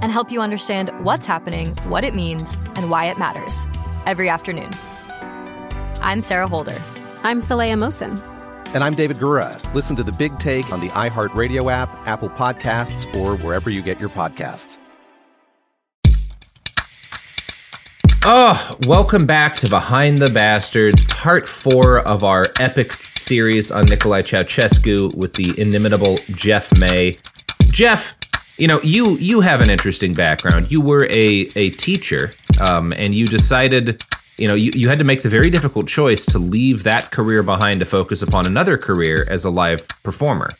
and help you understand what's happening, what it means, and why it matters every afternoon. I'm Sarah Holder. I'm Saleha Mohsin. And I'm David Gura. Listen to The Big Take on the iHeartRadio app, Apple Podcasts, or wherever you get your podcasts. Oh, welcome back to Behind the Bastards, part four of our epic series on Nicolae Ceausescu with the inimitable Jeff May. Jeff, you know, you you have an interesting background. You were a a teacher, um, and you decided, you know, you, you had to make the very difficult choice to leave that career behind to focus upon another career as a live performer.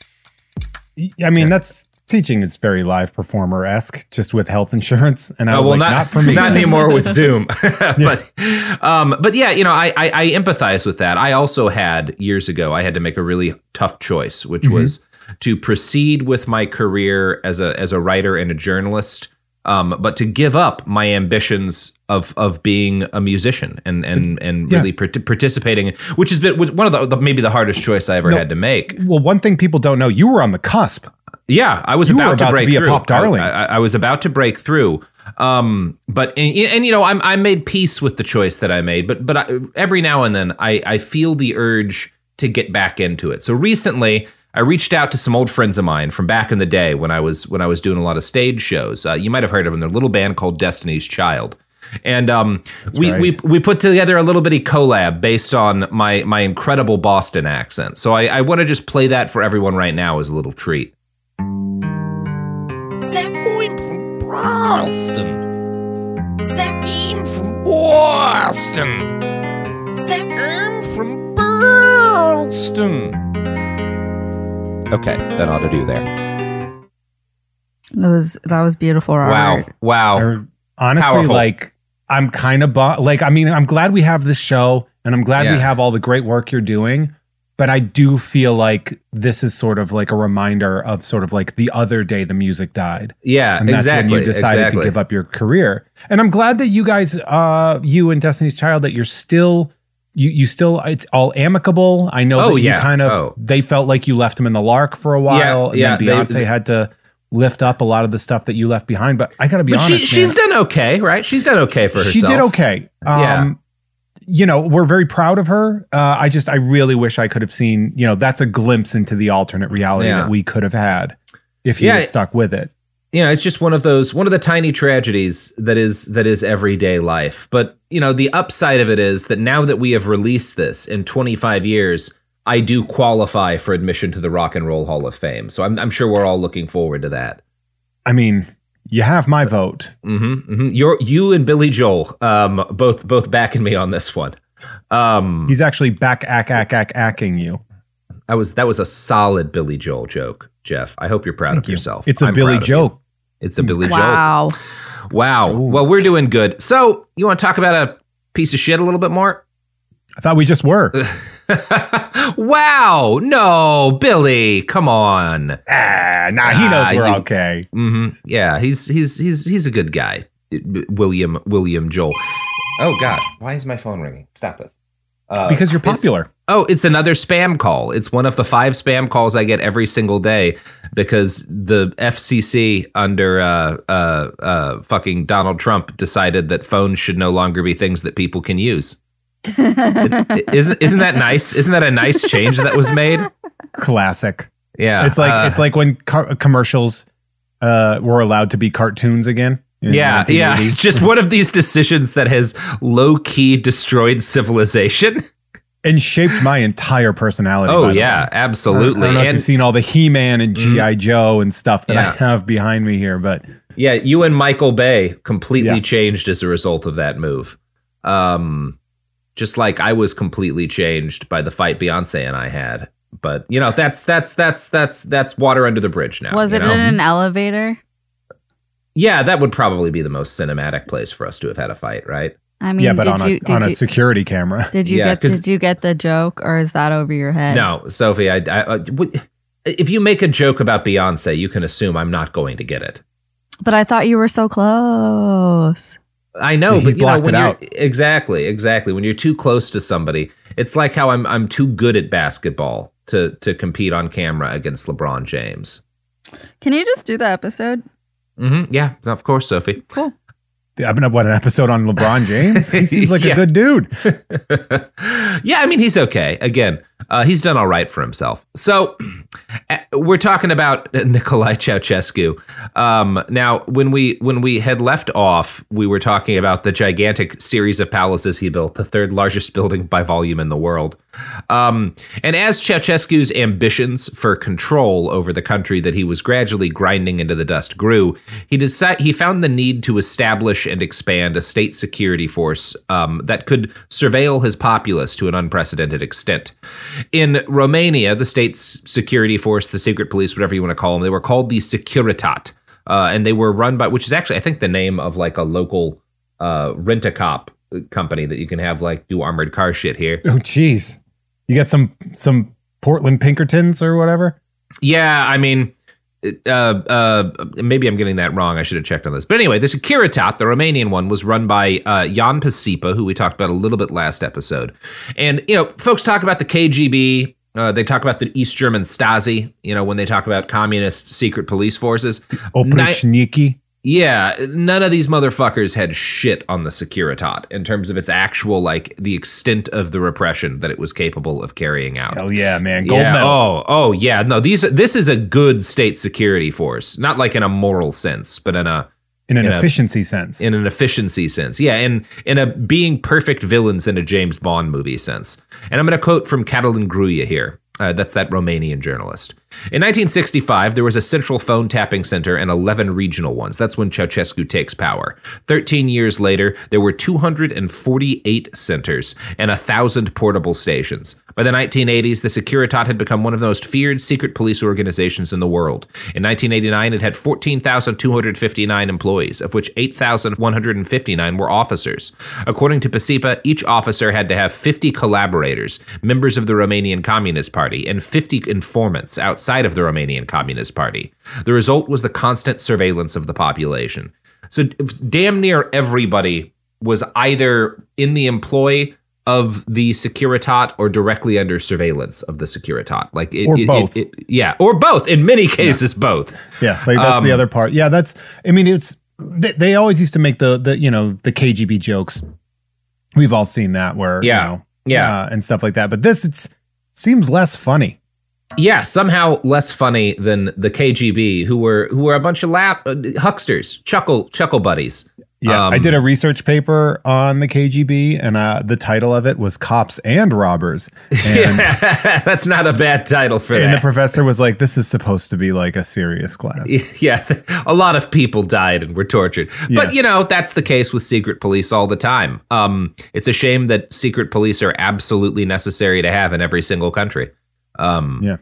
I mean, that's teaching is very live performer esque, just with health insurance. And I Oh, was well, like, not, not, for me. Not guys." anymore with Zoom. but, um, but yeah, you know, I, I, I empathize with that. I also had years ago. I had to make a really tough choice, which Mm-hmm. was to proceed with my career as a as a writer and a journalist, um, but to give up my ambitions of of being a musician and and and Yeah. really part- participating, which has been was one of the, the maybe the hardest choice I ever No. had to make. Well, one thing people don't know, you were on the cusp. Yeah, I was You about, about to to break be a through. pop darling. I, I, I was about to break through. Um, but and, and you know, I'm, I made peace with the choice that I made. But but I, every now and then, I I feel the urge to get back into it. So recently, I reached out to some old friends of mine from back in the day when I was when I was doing a lot of stage shows. Uh, you might have heard of them. They're a little band called Destiny's Child. And um, we, right. we we put together a little bitty collab based on my my incredible Boston accent. So I, I want to just play that for everyone right now as a little treat. I'm from Boston. I'm from Boston. I'm from Boston. Okay, that ought to do there. That was that was beautiful, Wow. Robert. Wow. Or honestly, Powerful. like I'm kind of bu- like I mean, I'm glad we have this show, and I'm glad Yeah. we have all the great work you're doing. But I do feel like this is sort of like a reminder of sort of like the other day the music died. Yeah, and that's exactly. when you decided exactly. to give up your career. And I'm glad that you guys, uh, you and Destiny's Child, that you're still, you you still, it's all amicable. I know Oh, that you yeah. kind of, Oh. they felt like you left him in the lark for a while, and yeah, then they- Beyonce had to lift up a lot of the stuff that you left behind. But I got to be But she, honest, she's done okay, right? She's done okay for herself. she did okay. Um, Yeah. You know, we're very proud of her. Uh, I just, I really wish I could have seen. You know, that's a glimpse into the alternate reality Yeah. that we could have had if you Yeah, had stuck with it. You know, it's just one of those one of the tiny tragedies that is that is everyday life. But you know, the upside of it is that now that we have released this in 25 years, I do qualify for admission to the Rock and Roll Hall of Fame. So I'm, I'm sure we're all looking forward to that. I mean, you have my vote. hmm hmm You're you and Billy Joel, um, both both backing me on this one. Um, He's actually back ack ack ack acking you. I was that was a solid Billy Joel joke, Jeff. I hope you're proud Thank of you. yourself. It's a I'm Billy proud you. joke. It's a Billy joke. Wow. Wow. Well, we're doing good. So, you want to talk about a piece of shit a little bit more? I thought we just were. wow. No, Billy, come on. ah, nah, he knows Ah, we're you- okay. hmm Yeah, he's he's he's he's a good guy. William William Joel. Oh God, why is my phone ringing? Stop this. Uh, because you're it's- popular. Oh, it's another spam call. It's one of the five spam calls I get every single day because the FCC under uh, uh, uh, fucking Donald Trump decided that phones should no longer be things that people can use. isn't isn't that nice? Isn't that a nice change that was made? Classic. Yeah, it's like uh, it's like when car- commercials uh, were allowed to be cartoons again. In yeah, yeah. 1980. Just one of these decisions that has low key destroyed civilization. and shaped my entire personality. Oh by the yeah, way. absolutely. I don't know if you've seen all the He-Man and. GI Joe and stuff that Yeah. I have behind me here, but Yeah, you and Michael Bay completely Yeah. changed as a result of that move. Um, just like I was completely changed by the fight Beyonce and I had. But you know, that's that's that's that's that's water under the bridge now. Was you it know? in an elevator? Yeah, that would probably be the most cinematic place for us to have had a fight, right? I mean, yeah, but did on you a did on a security camera. did you Yeah, get 'cause- did you get the joke or is that over your head? No, Sophie, I, I, uh, I if you make a joke about Beyonce, you can assume I'm not going to get it. But I thought you were so close. I know, He's but you know, blocked when it out. exactly, exactly, when you're too close to somebody, it's like how I'm I'm too good at basketball to to compete on camera against LeBron James. Can you just do the episode? Hmm Yeah, of course, Sophie. Cool. I've been up what an episode on LeBron James. He seems like Yeah. a good dude. yeah, I mean he's okay. Again, uh, he's done all right for himself. So uh, we're talking about Nikolai Ceausescu. Um, now, when we when we had left off, we were talking about the gigantic series of palaces he built, the third largest building by volume in the world. Um, and as Ceausescu's ambitions for control over the country that he was gradually grinding into the dust grew, he decided he found the need to establish and expand a state security force um, that could surveil his populace to an unprecedented extent. In Romania, the state's security force, the secret police, whatever you want to call them, they were called the Securitate, uh, and they were run by, which is actually I think the name of like a local uh, rent a cop company that you can have like do armored car shit here. Oh, jeez. You got some some Portland Pinkertons or whatever. Yeah, I mean, uh, uh, maybe I'm getting that wrong. I should have checked on this. But anyway, the Securitate, the Romanian one, was run by uh, Ion Pacepa, who we talked about a little bit last episode. And, you know, folks talk about the KGB. Uh, they talk about the East German Stasi, you know, when they talk about communist secret police forces. Ni- Oprichniki. Yeah, none of these motherfuckers had shit on the Securitate in terms of its actual, like, the extent of the repression that it was capable of carrying out. Oh yeah, man. Gold yeah. medal. Oh, oh yeah. No, these this is a good state security force, not like in a moral sense, but in a in an in a- efficiency sense. in an efficiency sense. Yeah, in in a being perfect villains in a James Bond movie sense. And I'm going to quote from Catalin Gruia here. Uh, that's that Romanian journalist. In 1965, there was a central phone tapping center and 11 regional ones. That's when Ceausescu takes power. 13 years later, there were 248 centers and 1,000 portable stations. By the 1980s, the Securitate had become one of the most feared secret police organizations in the world. In 1989, it had 14,259 employees, of which 8,159 were officers. According to Pacepa, each officer had to have 50 collaborators, members of the Romanian Communist Party, and 50 informants outside of the Romanian Communist Party. The result was the constant surveillance of the population. So, damn near everybody was either in the employ of the Securitate or directly under surveillance of the Securitate. Like it, Or it- both. it- yeah, or both. In many cases, both. Yeah, like that's the Um, other part. Yeah, that's. I mean, it's they, they always used to make the the you know the KGB jokes. We've all seen that where Yeah, you know, yeah. uh, and stuff like that. But this it's seems less funny. Yeah, somehow less funny than the KGB, who were who were a bunch of lap uh, hucksters, chuckle chuckle buddies. Yeah, I Um, did a research paper on the KGB, and uh, the title of it was "Cops and Robbers." And, That's not a bad title for that. and the professor was like, "This is supposed to be like a serious class." yeah, a lot of people died and were tortured. But Yeah. you know, that's the case with secret police all the time. Um, it's a shame that secret police are absolutely necessary to have in every single country. Um, Yeah.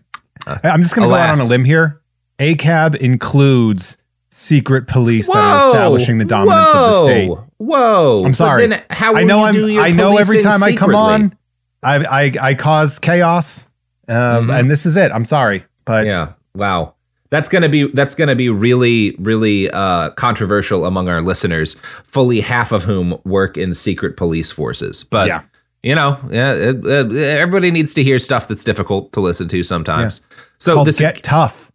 I'm just going to go out on a limb here. ACAB includes secret police that are establishing the dominance of the state. Whoa! I'm sorry. how I know you I'm. I know every time I come on, I I, I cause chaos, um, Mhm. and this is it. I'm sorry, but yeah wow that's gonna be that's gonna be really really uh controversial among our listeners fully half of whom work in secret police forces but Yeah. you know, yeah, it, it- everybody needs to hear stuff that's difficult to listen to sometimes. So Called this, Get Tough.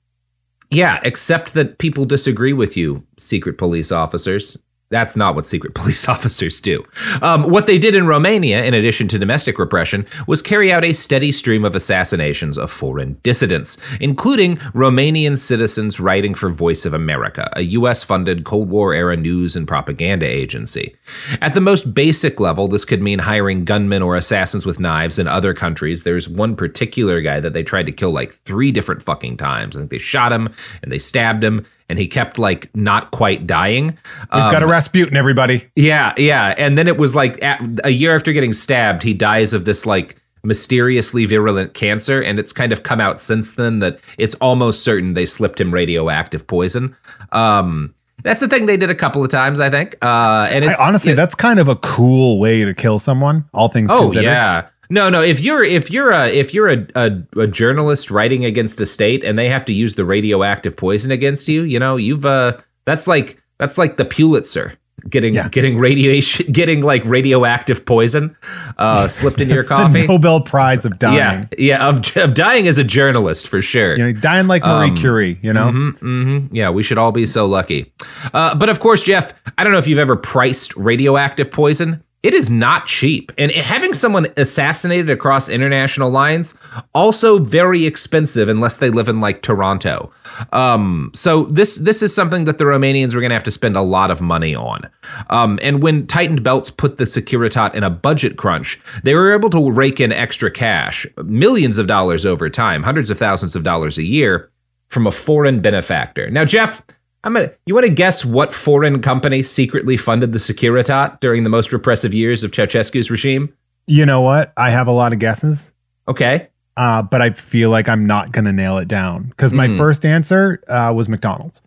Yeah, except that people disagree with you, secret police officers. That's not what secret police officers do. Um, what they did in Romania, in addition to domestic repression, was carry out a steady stream of assassinations of foreign dissidents, including Romanian citizens writing for Voice of America, a U.S. funded Cold War era news and propaganda agency. At the most basic level, this could mean hiring gunmen or assassins with knives in other countries. There's one particular guy that they tried to kill like three different fucking times. I think they shot him and they stabbed him. And he kept like not quite dying. We've Um, got a Rasputin, everybody. yeah, yeah. And then it was like at, a year after getting stabbed, he dies of this like mysteriously virulent cancer. And it's kind of come out since then that it's almost certain they slipped him radioactive poison. Um, that's the thing they did a couple of times, I think. Uh, and I, honestly, it- that's kind of a cool way to kill someone. All things oh considered. yeah. No, no. If you're if you're a if you're a, a a journalist writing against a state and they have to use the radioactive poison against you, you know, you've uh that's like that's like the Pulitzer getting Yeah. getting radiation getting like radioactive poison uh slipped in your coffee. Nobel Prize of dying. Yeah, yeah, of, of dying as a journalist for sure. You know, dying like Marie Um, Curie, you know? hmm Yeah, we should all be so lucky. Uh, but of course, Jeff, I don't know if you've ever priced radioactive poison. It is not cheap. And having someone assassinated across international lines, also very expensive unless they live in like Toronto. Um, so this this is something that the Romanians were going to have to spend a lot of money on. Um, and when tightened belts put the Securitate in a budget crunch, they were able to rake in extra cash, millions of dollars over time, hundreds of thousands of dollars a year from a foreign benefactor. Now, Jeff, I'm gonna. You want to guess what foreign company secretly funded the Securitate during the most repressive years of Ceausescu's regime? You know what? I have a lot of guesses, Okay. uh, but I feel like I'm not going to nail it down because my Mhm. first answer uh, was McDonald's.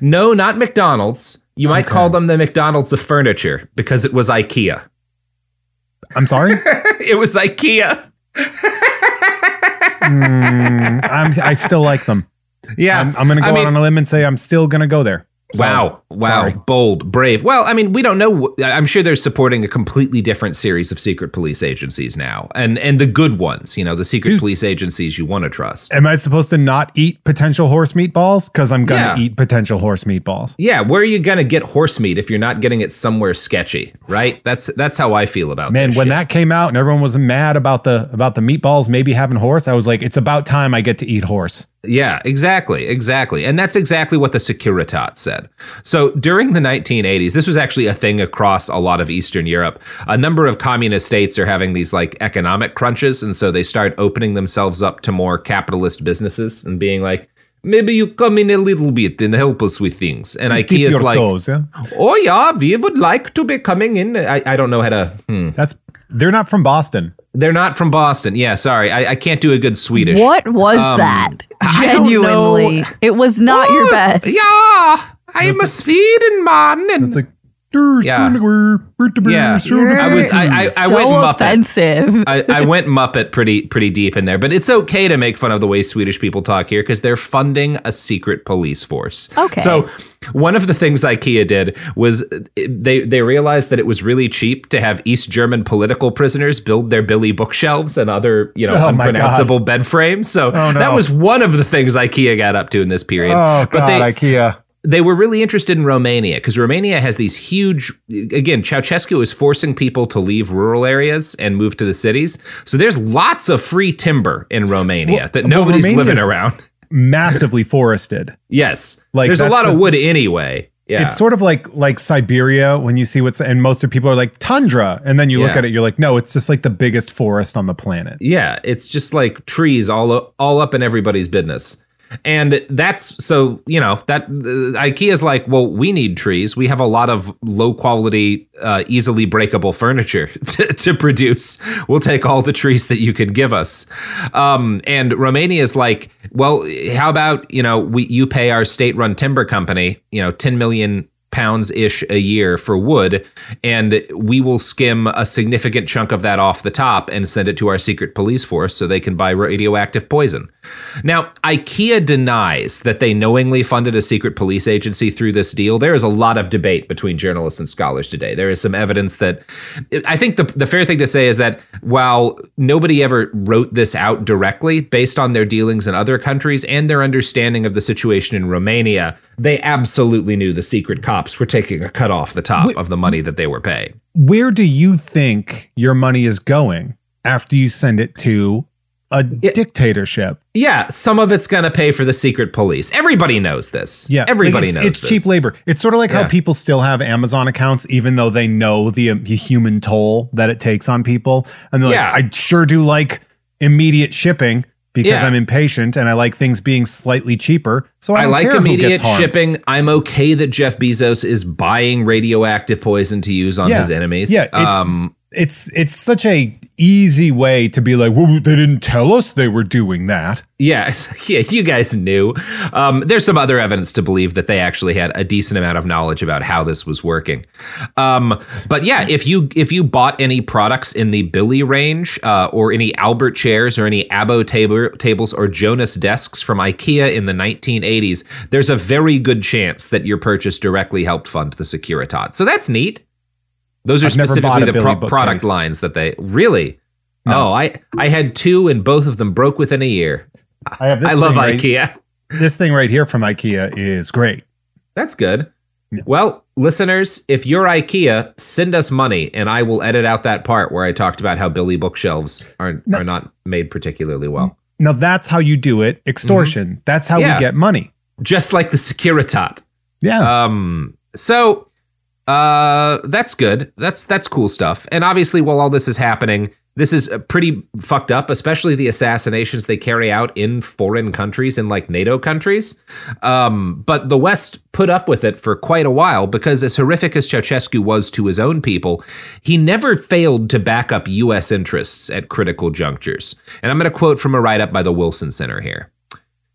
No, not McDonald's. You might Okay. call them the McDonald's of furniture because it was IKEA. I'm sorry? it was IKEA. Mm, I'm, I still like them. Yeah. I'm, I'm going to go I out mean- on a limb and say I'm still going to go there. Sorry. Wow. Wow. Sorry. Bold, brave. Well, I mean, we don't know. I'm sure they're supporting a completely different series of secret police agencies now. And and the good ones, you know, the secret Dude. police agencies you want to trust. Am I supposed to not eat potential horse meatballs? Because I'm going to Yeah. eat potential horse meatballs. Yeah, where are you going to get horse meat if you're not getting it somewhere sketchy, right? That's that's how I feel about Man, when shit. that came out and everyone was mad about the about the meatballs maybe having horse, I was like, it's about time I get to eat horse. Yeah, exactly, exactly. And that's exactly what the Securitate said. So during the 1980s, this was actually a thing across a lot of Eastern Europe. A number of communist states are having these like economic crunches. And so they start opening themselves up to more capitalist businesses and being like, maybe you come in a little bit and help us with things. And Dip IKEA's your like, toes, yeah? oh, yeah, we would like to be coming in. I, I don't know how to. Hmm. That's they're not from Boston. They're not from Boston. Yeah, sorry. I, I can't do a good Swedish. What was Um, that? I don't Genuinely, know. it was not your best. Yeah, I am a Sweden man. And It's like "There's Yeah. Yeah. I was- I- I- I so went Muppet. offensive. I, I went Muppet pretty pretty deep in there, but it's okay to make fun of the way Swedish people talk here because they're funding a secret police force. Okay. So one of the things IKEA did was they they realized that it was really cheap to have East German political prisoners build their Billy bookshelves and other you know Oh unpronounceable bed frames. So Oh, no. that was one of the things IKEA got up to in this period. Oh god, but they IKEA. They were really interested in Romania because Romania has these huge. Again, Ceausescu is forcing people to leave rural areas and move to the cities. So there's lots of free timber in Romania Well- that nobody's Romania's- living around. Massively forested. Yes, Like, there's a lot of wood anyway. Yeah, It's sort of like like Siberia when you see what's and most of people are like tundra, and then you look at it, you're like, no, it's just like the biggest forest on the planet. yeah, it's just like trees all all up in everybody's business. And that's so you know that uh, IKEA's like, well, we need trees. We have a lot of low quality, uh, easily breakable furniture to, to produce. We'll take all the trees that you can give us. Um, and Romania's like, well, how about you know we you pay our state run timber company you know ten million pounds ish a year for wood, and we will skim a significant chunk of that off the top and send it to our secret police force so they can buy radioactive poison. Now, IKEA denies that they knowingly funded a secret police agency through this deal. There is a lot of debate between journalists and scholars today. There is some evidence that I think the, the fair thing to say is that while nobody ever wrote this out directly based on their dealings in other countries and their understanding of the situation in Romania, they absolutely knew the secret cops were taking a cut off the top Wait. of the money that they were paying. Where do you think your money is going after you send it to a dictatorship? Yeah, some of it's going to pay for the secret police. Everybody knows this. Yeah, like, everybody it's, knows it's this. cheap labor. It's sort of like Yeah. how people still have Amazon accounts, even though they know the, um, the human toll that it takes on people. And they're Yeah. like, I sure do like immediate shipping because Yeah. I'm impatient and I like things being slightly cheaper. So I, I like immediate shipping. I'm okay that Jeff Bezos is buying radioactive poison to use on Yeah. his enemies. Yeah, it's- um, It's it's such a easy way to be like, well, they didn't tell us they were doing that. yeah, yeah. You guys knew. Um, there's some other evidence to believe that they actually had a decent amount of knowledge about how this was working. Um, but yeah, if you if you bought any products in the Billy range, uh, or any Albert chairs, or any Abo tab- tables, or Jonas desks from IKEA in the 1980s, there's a very good chance that your purchase directly helped fund the Securitate. So that's neat. Those are I've specifically the pro- product lines that they really. No. No, I I had two and both of them broke within a year. I have this I love right- IKEA. This thing right here from IKEA is great. That's good. Well, listeners, if you're IKEA, send us money and I will edit out that part where I talked about how Billy bookshelves are are not made particularly well. Now that's how you do it. Extortion. That's how Mm-hmm. Yeah. we get money. Just like the Securitate. Yeah. Um so uh that's good. That's that's cool stuff. And obviously while all this is happening, this is uh, pretty fucked up, especially the assassinations they carry out in foreign countries in like NATO countries. Um but the West put up with it for quite a while because as horrific as Ceausescu was to his own people, he never failed to back up US interests at critical junctures. And I'm going to quote from a write-up by the Wilson Center here.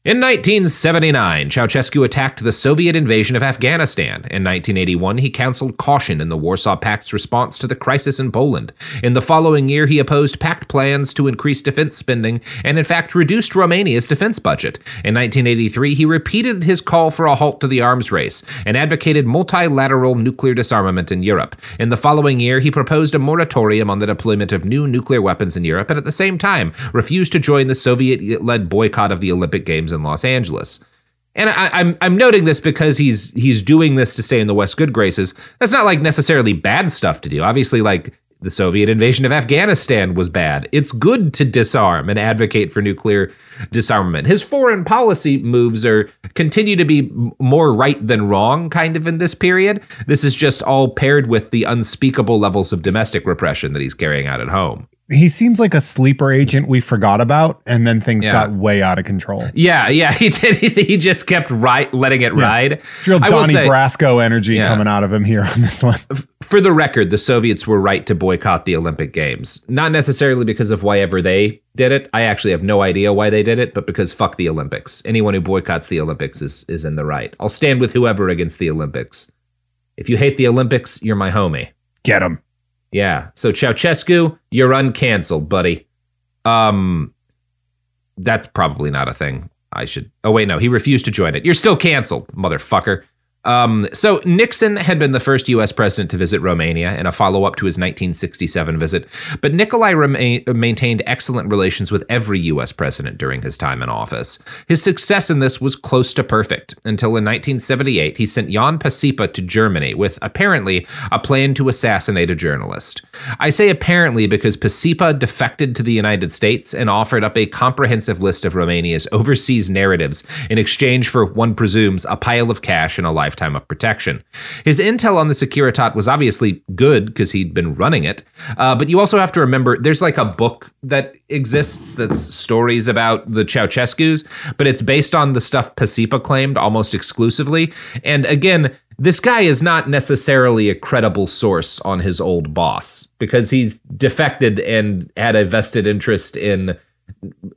In 1979, Ceausescu attacked the Soviet invasion of Afghanistan. In 1981, he counseled caution in the Warsaw Pact's response to the crisis in Poland. In the following year, he opposed pact plans to increase defense spending and, in fact, reduced Romania's defense budget. In 1983, he repeated his call for a halt to the arms race and advocated multilateral nuclear disarmament in Europe. In the following year, he proposed a moratorium on the deployment of new nuclear weapons in Europe and, at the same time, refused to join the Soviet led boycott of the Olympic Games in Los Angeles. And I, I'm I'm noting this because he's he's doing this to stay in the West good graces. That's not like necessarily bad stuff to do. Obviously, like the Soviet invasion of Afghanistan was bad. It's good to disarm and advocate for nuclear disarmament. His foreign policy moves are continue to be more right than wrong, kind of in this period. This is just all paired with the unspeakable levels of domestic repression that he's carrying out at home. He seems like a sleeper agent we forgot about, and then things Yeah. got way out of control. Yeah, yeah, he did. He just kept right, letting it Yeah. ride. Real Donnie say- Brasco energy Yeah. coming out of him here on this one. for the record, the Soviets were right to boycott the Olympic Games. Not necessarily because of why ever they did it. I actually have no idea why they did it, but because fuck the Olympics. Anyone who boycotts the Olympics is is in the right. I'll stand with whoever against the Olympics. If you hate the Olympics, you're my homie. Get him. Yeah. So Ceausescu, you're uncanceled, buddy. Um that's probably not a thing. I should Oh wait, no, he refused to join it. You're still canceled, motherfucker. Um, so Nixon had been the first U.S. president to visit Romania in a follow-up to his 1967 visit, but Nikolai maintained excellent relations with every U.S. president during his time in office. His success in this was close to perfect until in 1978 he sent Ion Pacepa to Germany with apparently a plan to assassinate a journalist. I say apparently because Pacepa defected to the United States and offered up a comprehensive list of Romania's overseas narratives in exchange for, one presumes, a pile of cash and a lifetime of protection. His intel on the Securitate was obviously good because he'd been running it, uh, but you also have to remember there's like a book that exists that's stories about the Ceausescu's, but it's based on the stuff Pacepa claimed almost exclusively. And again, this guy is not necessarily a credible source on his old boss because he's defected and had a vested interest in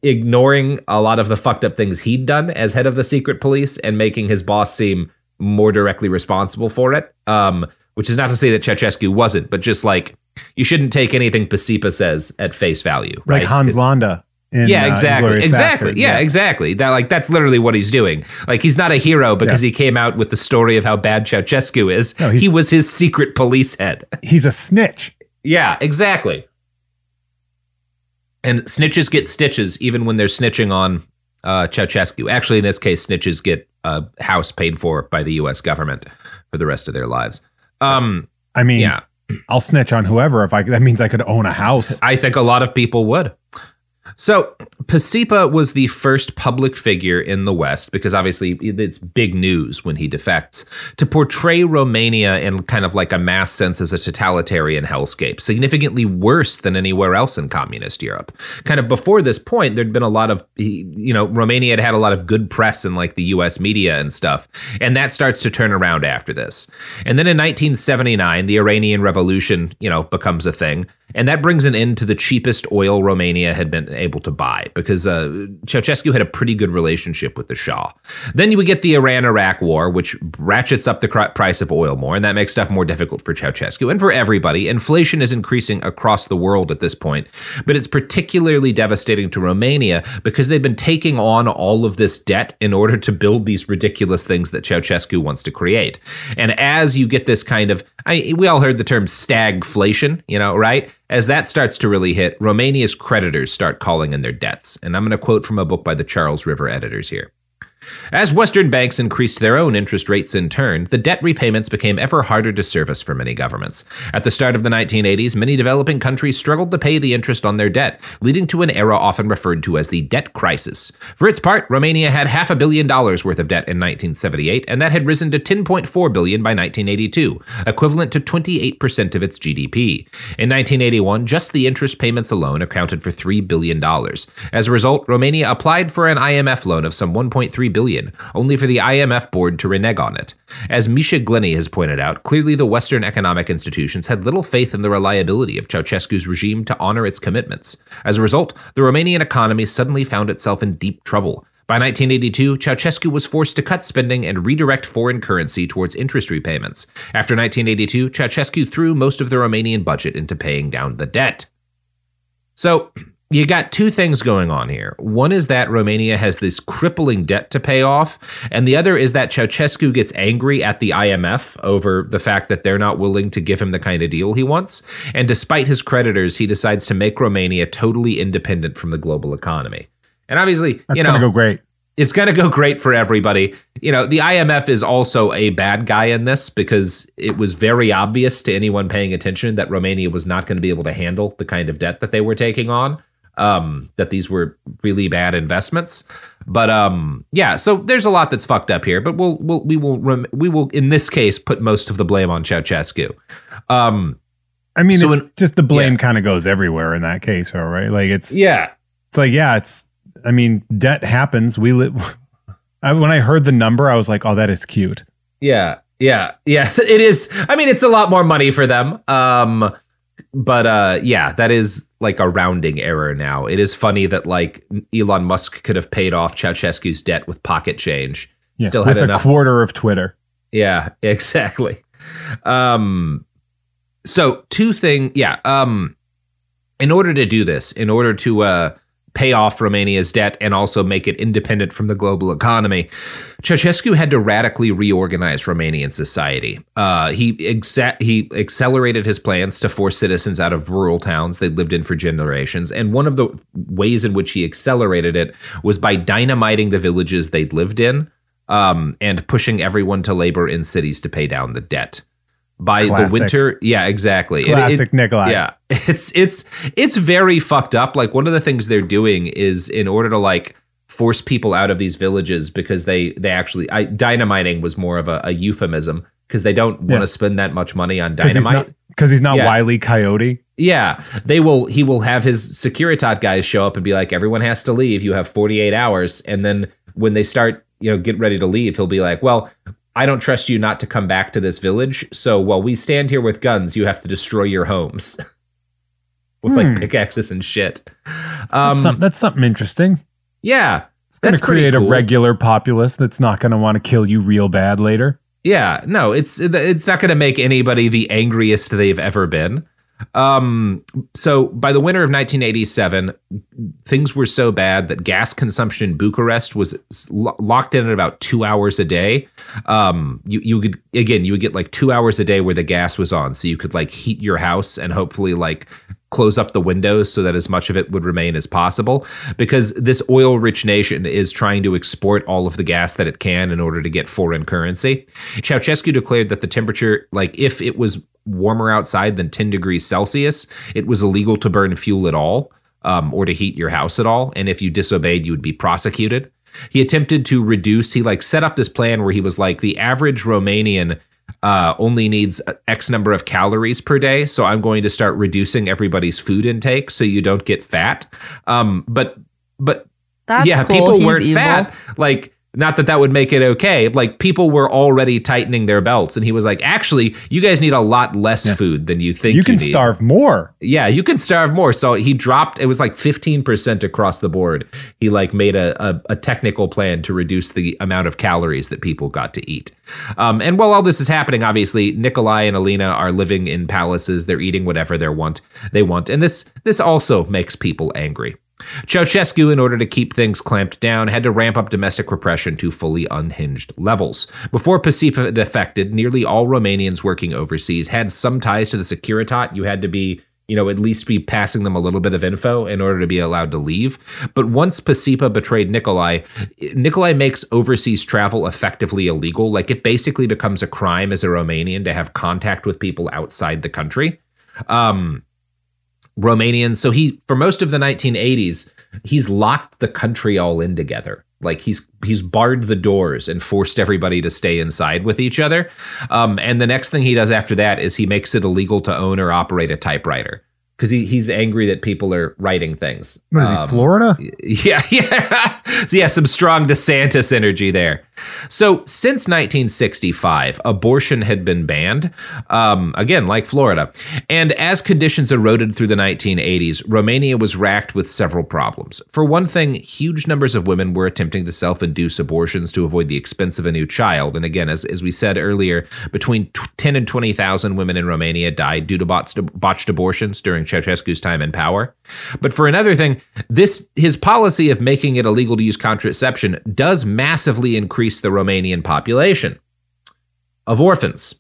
ignoring a lot of the fucked up things he'd done as head of the secret police and making his boss seem more directly responsible for it. Um, which is not to say that Ceausescu wasn't, but just like you shouldn't take anything Pacepa says at face value. Like right? Hans It's- Landa in yeah, uh, exactly, Inglourious exactly. Basterds. Yeah, exactly. That like that's literally what he's doing. Like he's not a hero because he came out with the story of how bad Ceausescu is. No, he was his secret police head. He's a snitch. Yeah, exactly. And snitches get stitches even when they're snitching on uh, Ceausescu. Actually, in this case, snitches get a house paid for by the U.S. government for the rest of their lives. Um, I mean, yeah, I'll snitch on whoever if I. That means I could own a house. I think a lot of people would. So, Pacepa was the first public figure in the West, because obviously it's big news when he defects, to portray Romania in kind of like a mass sense as a totalitarian hellscape, significantly worse than anywhere else in communist Europe. Kind of before this point, there'd been a lot of, you know, Romania had had a lot of good press in like the US media and stuff, and that starts to turn around after this. And then in 1979, the Iranian Revolution, you know, becomes a thing. And that brings an end to the cheapest oil Romania had been able to buy because uh, Ceausescu had a pretty good relationship with the Shah. Then you would get the Iran Iraq War, which ratchets up the cr- price of oil more, and that makes stuff more difficult for Ceausescu and for everybody. Inflation is increasing across the world at this point, but it's particularly devastating to Romania because they've been taking on all of this debt in order to build these ridiculous things that Ceausescu wants to create. And as you get this kind of, I, we all heard the term stagflation, you know, right? As that starts to really hit, Romania's creditors start calling in their debts. And I'm going to quote from a book by the Charles River editors here. As Western banks increased their own interest rates in turn, the debt repayments became ever harder to service for many governments. At the start of the 1980s, many developing countries struggled to pay the interest on their debt, leading to an era often referred to as the debt crisis. For its part, Romania had half a billion dollars worth of debt in 1978, and that had risen to 10.4 billion by 1982, equivalent to 28% of its GDP. In 1981, just the interest payments alone accounted for $3 billion. As a result, Romania applied for an IMF loan of some 1.3 billion, only for the IMF board to renege on it. As Misha Glenny has pointed out, clearly the Western economic institutions had little faith in the reliability of Ceausescu's regime to honor its commitments. As a result, the Romanian economy suddenly found itself in deep trouble. By 1982, Ceausescu was forced to cut spending and redirect foreign currency towards interest repayments. After 1982, Ceausescu threw most of the Romanian budget into paying down the debt. So, you got two things going on here. One is that Romania has this crippling debt to pay off, and the other is that Ceausescu gets angry at the IMF over the fact that they're not willing to give him the kind of deal he wants. And despite his creditors, he decides to make Romania totally independent from the global economy. And obviously, That's you know, gonna go great. it's going to go great for everybody. You know, the IMF is also a bad guy in this because it was very obvious to anyone paying attention that Romania was not going to be able to handle the kind of debt that they were taking on. Um, that these were really bad investments. But um, yeah, so there's a lot that's fucked up here. But we'll, we'll we will rem- we will in this case put most of the blame on Ceausescu. Um, I mean, So it's in- just the blame yeah. kind of goes everywhere in that case, though, right? Like it's yeah, it's like yeah, it's. I mean, debt happens. We live. When I heard the number, I was like, oh, that is cute. Yeah, yeah, yeah. It is. I mean, it's a lot more money for them. Um, but uh, yeah, that is like a rounding error now. It is funny that like Elon Musk could have paid off Ceausescu's debt with pocket change. Yeah, Still with had a enough. quarter of Twitter. Yeah, exactly. Um, so two thing, yeah. Um, in order to do this, in order to uh pay off Romania's debt and also make it independent from the global economy, Ceausescu had to radically reorganize Romanian society. Uh, he exa- he accelerated his plans to force citizens out of rural towns they'd lived in for generations, and one of the ways in which he accelerated it was by dynamiting the villages they'd lived in um, and pushing everyone to labor in cities to pay down the debt. By Classic. the winter, yeah, exactly. It- it- Classic Nikolai. yeah, it's it's it's very fucked up. Like one of the things they're doing is in order to like force people out of these villages because they they actually I, dynamiting was more of a, a euphemism because they don't want Yeah. to spend that much money on because he's dynamite. not because he's not Yeah. Wiley Coyote. Yeah, they will. He will have his Securitate guys show up and be like, "Everyone has to leave. You have 48 hours." And then when they start, you know, get ready to leave, he'll be like, "Well, I don't trust you not to come back to this village. So while we stand here with guns, you have to destroy your homes with Hmm. like pickaxes and shit." That's, Um, some, that's something interesting. yeah, It's going to create cool. a regular populace that's not going to want to kill you real bad later. Yeah, no, it's it's not going to make anybody the angriest they've ever been. Um, so by the winter of 1987, things were so bad that gas consumption in Bucharest was lo- locked in at about two hours a day. Um, you you could again you would get like two hours a day where the gas was on, so you could like heat your house and hopefully like close up the windows so that as much of it would remain as possible because this oil rich nation is trying to export all of the gas that it can in order to get foreign currency. Ceausescu declared that the temperature, like if it was warmer outside than 10 degrees Celsius, it was illegal to burn fuel at all um, or to heat your house at all. And if you disobeyed, you would be prosecuted. He attempted to reduce, he like set up this plan where he was like, the average Romanian uh, only needs X number of calories per day. So I'm going to start reducing everybody's food intake so you don't get fat. Um, but, but That's yeah, cool. people He's weren't evil. fat. Like, not that that would make it okay. Like, people were already tightening their belts. And he was like, actually, you guys need a lot less food than you think You can need. starve more. Yeah, you can starve more. So he dropped. It was like fifteen percent across the board. He like made a, a a technical plan to reduce the amount of calories that people got to eat. Um, and while all this is happening, obviously Nikolai and Alina are living in palaces. They're eating whatever they want. They want, and this this also makes people angry. Ceausescu, in order to keep things clamped down, had to ramp up domestic repression to fully unhinged levels. Before Pacepa defected, nearly all Romanians working overseas had some ties to the Securitate. You had to be you know, at least be passing them a little bit of info in order to be allowed to leave. But once Pacepa betrayed Nikolai, Nikolai makes overseas travel effectively illegal. Like it basically becomes a crime as a Romanian to have contact with people outside the country. Um, Romanians. So he, for most of the 1980s, he's locked the country all in together. Like he's he's barred the doors and forced everybody to stay inside with each other. Um, and the next thing he does after that is he makes it illegal to own or operate a typewriter because he, he's angry that people are writing things. What is Um, he, Florida? yeah, yeah. so yeah, some strong DeSantis energy there. So since 1965, abortion had been banned, um, again, like Florida. And as conditions eroded through the 1980s, Romania was racked with several problems. For one thing, huge numbers of women were attempting to self induce abortions to avoid the expense of a new child. And again, as, as we said earlier, between t- 10 and 20,000 women in Romania died due to botched, botched abortions during Ceausescu's time in power. But for another thing, this his policy of making it illegal to use contraception does massively increase the Romanian population of orphans.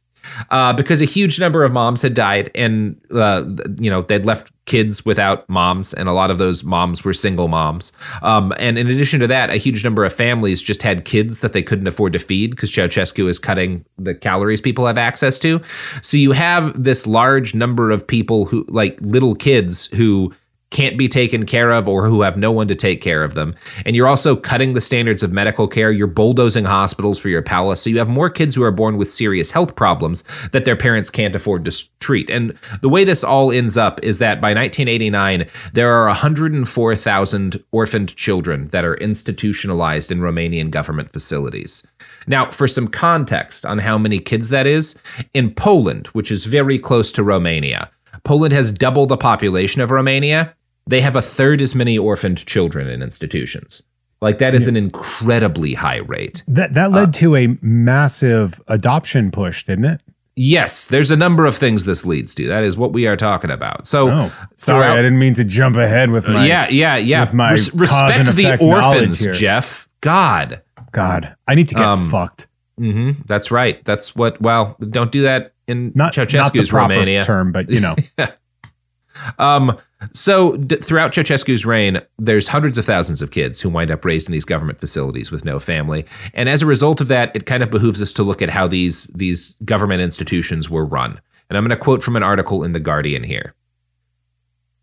Uh, because a huge number of moms had died, and uh, you know they'd left kids without moms, and a lot of those moms were single moms. Um, and in addition to that, a huge number of families just had kids that they couldn't afford to feed because Ceausescu is cutting the calories people have access to. So you have this large number of people who, like little kids, who can't be taken care of or who have no one to take care of them. And you're also cutting the standards of medical care. You're bulldozing hospitals for your palace. So you have more kids who are born with serious health problems that their parents can't afford to treat. And the way this all ends up is that by 1989, there are 104,000 orphaned children that are institutionalized in Romanian government facilities. Now, for some context on how many kids that is, in Poland, which is very close to Romania, Poland has double the population of Romania. They have a third as many orphaned children in institutions. Like that is an incredibly high rate. That that Uh, led to a massive adoption push, didn't it? Yes, there's a number of things this leads to. That is what we are talking about. So, Oh, sorry, I didn't mean to jump ahead with my. yeah, yeah, yeah. with my Res- respect the orphans. Jeff. God. God, I need to get Um, fucked. hmm That's right. That's what. Well, don't do that in Not, not the proper Romania. term, but you know, Um, so d- throughout Ceausescu's reign, there's hundreds of thousands of kids who wind up raised in these government facilities with no family, and as a result of that, it kind of behooves us to look at how these these government institutions were run. And I'm going to quote from an article in the Guardian here.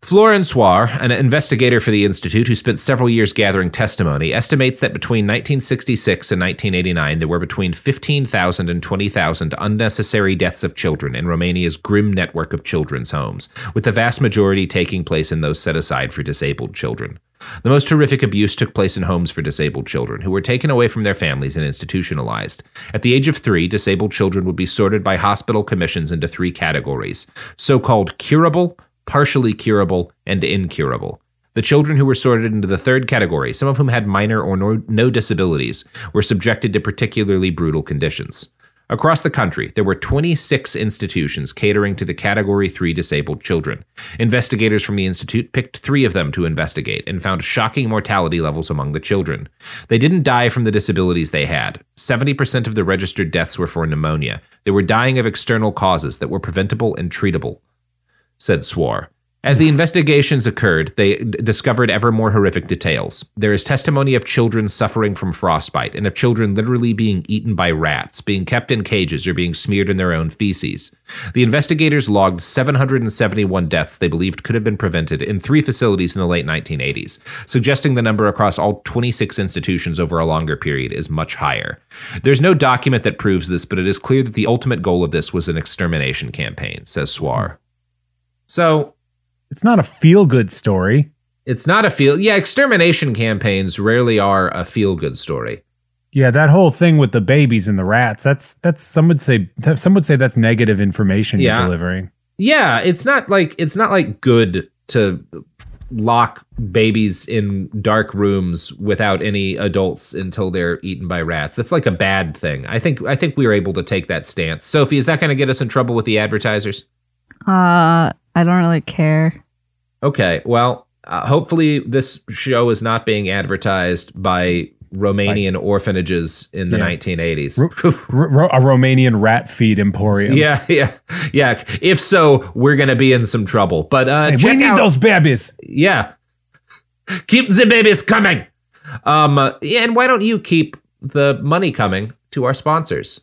Florin Soare, an investigator for the Institute who spent several years gathering testimony, estimates that between 1966 and 1989, there were between 15,000 and 20,000 unnecessary deaths of children in Romania's grim network of children's homes, with the vast majority taking place in those set aside for disabled children. The most horrific abuse took place in homes for disabled children, who were taken away from their families and institutionalized. At the age of three, disabled children would be sorted by hospital commissions into three categories so called curable, partially curable, and incurable. The children who were sorted into the third category, some of whom had minor or no, no disabilities, were subjected to particularly brutal conditions. Across the country, there were 26 institutions catering to the Category 3 disabled children. Investigators from the institute picked three of them to investigate and found shocking mortality levels among the children. They didn't die from the disabilities they had. 70% of the registered deaths were for pneumonia. They were dying of external causes that were preventable and treatable, said Soare. As the investigations occurred, they d- discovered ever more horrific details. There is testimony of children suffering from frostbite and of children literally being eaten by rats, being kept in cages, or being smeared in their own feces. The investigators logged 771 deaths they believed could have been prevented in three facilities in the late 1980s, suggesting the number across all 26 institutions over a longer period is much higher. There's no document that proves this, but it is clear that the ultimate goal of this was an extermination campaign, says Soare. So, It's not a feel good story. it's not a feel yeah extermination campaigns rarely are a feel good story Yeah, that whole thing with the babies and the rats, that's that's some would say some would say that's negative information Yeah. you're delivering. yeah it's not like it's not like good to lock babies in dark rooms without any adults until they're eaten by rats that's like a bad thing i think i think we were able to take that stance sophie is that going to get us in trouble with the advertisers Uh, I don't really care. okay well uh, hopefully this show is not being advertised by romanian orphanages in the Yeah. 1980s R- ro- a Romanian rat feed emporium. Yeah, yeah, yeah. If so, we're gonna be in some trouble. But uh, Hey, we need out- those babies. Yeah, keep the babies coming. Um, uh, yeah, and why don't you keep the money coming to our sponsors?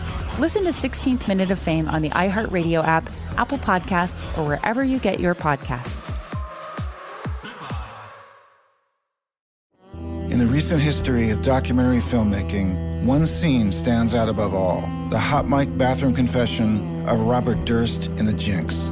Listen to 16th Minute of Fame on the iHeartRadio app, Apple Podcasts, or wherever you get your podcasts. In the recent history of documentary filmmaking, one scene stands out above all the hot mic bathroom confession of Robert Durst in The Jinx.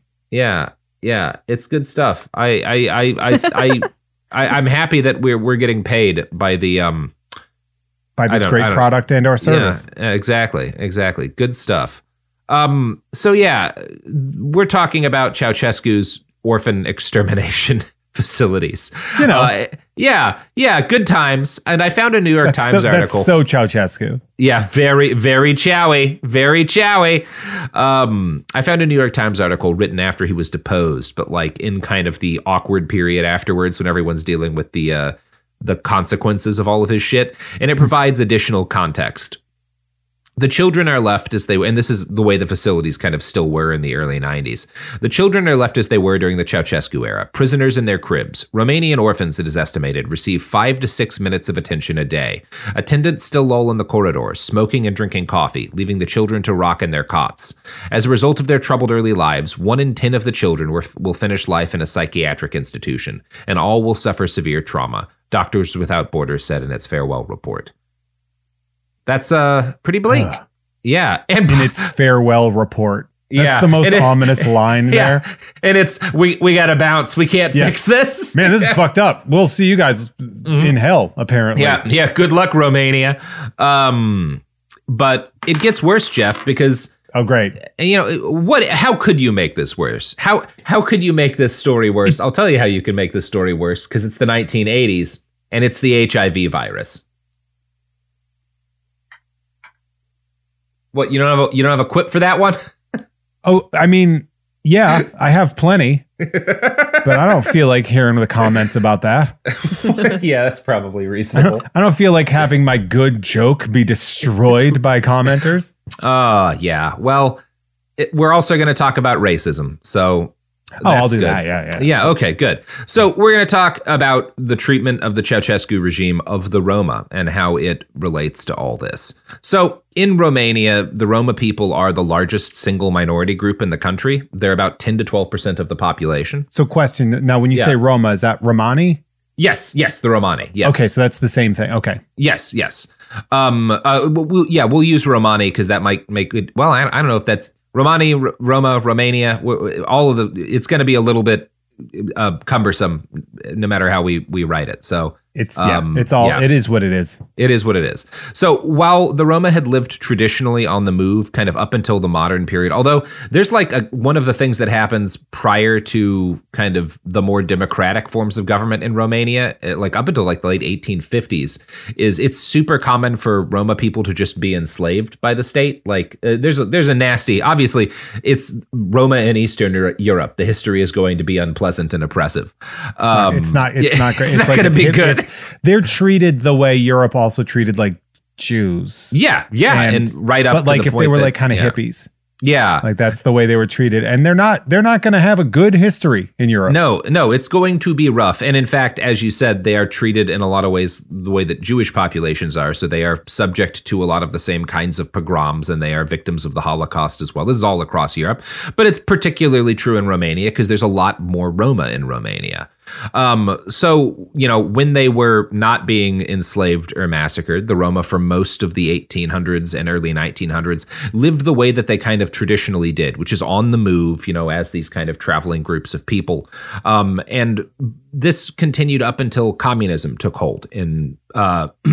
Yeah, yeah, it's good stuff. I, I, I, I, I, I I'm happy that we're we're getting paid by the um By this great product and our service. Yeah, exactly, exactly. Good stuff. Um, so yeah, we're talking about Ceausescu's orphan extermination facilities. You know. Uh, yeah, yeah, good times. And I found a New York That's Times so, article. That's so Ceausescu. Yeah, very, very chowy, very chowy. Um, I found a New York Times article written after he was deposed, but like in kind of the awkward period afterwards when everyone's dealing with the uh, the consequences of all of his shit, and it provides additional context. The children are left as they and this is the way the facilities kind of still were in the early 90s the children are left as they were during the ceausescu era prisoners in their cribs. Romanian orphans it is estimated receive five to six minutes of attention a day. Attendants still loll in the corridors smoking and drinking coffee leaving the children to rock in their cots. As a result of their troubled early lives one in ten of the children were, will finish life in a psychiatric institution and all will suffer severe trauma. Doctors without borders said in its farewell report that's uh pretty bleak. Ugh. Yeah, and in its farewell report. That's Yeah. the most it- ominous line yeah, there. and it's we we got to bounce. We can't Yeah. fix this. Man, this is fucked up. We'll see you guys in hell, apparently. Mm-hmm. Yeah, yeah. Good luck, Romania. Um, but it gets worse, Jeff, because Oh, great. you know what? How could you make this worse? How how could you make this story worse? I'll tell you how you can make this story worse because it's the 1980s and it's the HIV virus. What you don't have a, you don't have a quip for that one? Oh, I mean, yeah, I have plenty, but I don't feel like hearing the comments about that. yeah, that's probably I reasonable. don't, I don't feel like having my good joke be destroyed by commenters. Uh yeah. Well, it, we're also going to talk about racism. So Oh, I'll do good. that. Yeah, yeah. Yeah, okay, good. So we're going to talk about the treatment of the Ceausescu regime of the Roma and how it relates to all this. So in Romania, the Roma people are the largest single minority group in the country. They're about 10 to 12% of the population. So, question now, when you Yeah. say Roma, is that Romani? Yes, yes, the Romani. Yes. Okay, so that's the same thing. Okay. Yes, yes. Um, uh, we'll, we'll- yeah, we'll use Romani because that might make it. Well, I, I don't know if that's Romani, R- Roma, Romania. All of the. It's going to be a little bit uh, cumbersome, no matter how we we write it. So It's yeah, Um, it's all yeah. it is what it is. it is what it is. So while the Roma had lived traditionally on the move, kind of up until the modern period, although there's like a, one of the things that happens prior to kind of the more democratic forms of government in Romania, eh, like up until like the late 1850s, is it's super common for Roma people to just be enslaved by the state. Like uh, there's a, there's a nasty, obviously it's Roma in Eastern Europe. The history is going to be unpleasant and oppressive. It's not, it's not. It's not great. It's, not like going to if- be if- good. They're treated the way Europe also treated like Jews. yeah, yeah, and, right up. To the right. But like the if they were that- like kind of yeah. hippies, Yeah, like that's the way they were treated, and they're not. They're not going to have a good history in Europe. No, no, it's going to be rough. And in fact, as you said, they are treated in a lot of ways the way that Jewish populations are. So they are subject to a lot of the same kinds of pogroms and they are victims of the Holocaust as well. This is all across Europe, but it's particularly true in Romania because there's a lot more Roma in Romania. Um, so, you know, when they were not being enslaved or massacred, the Roma for most of the 1800s and early 1900s lived the way that they kind of traditionally did, which is on the move, you know, as these kind of traveling groups of people. Um, and this continued up until communism took hold in, uh,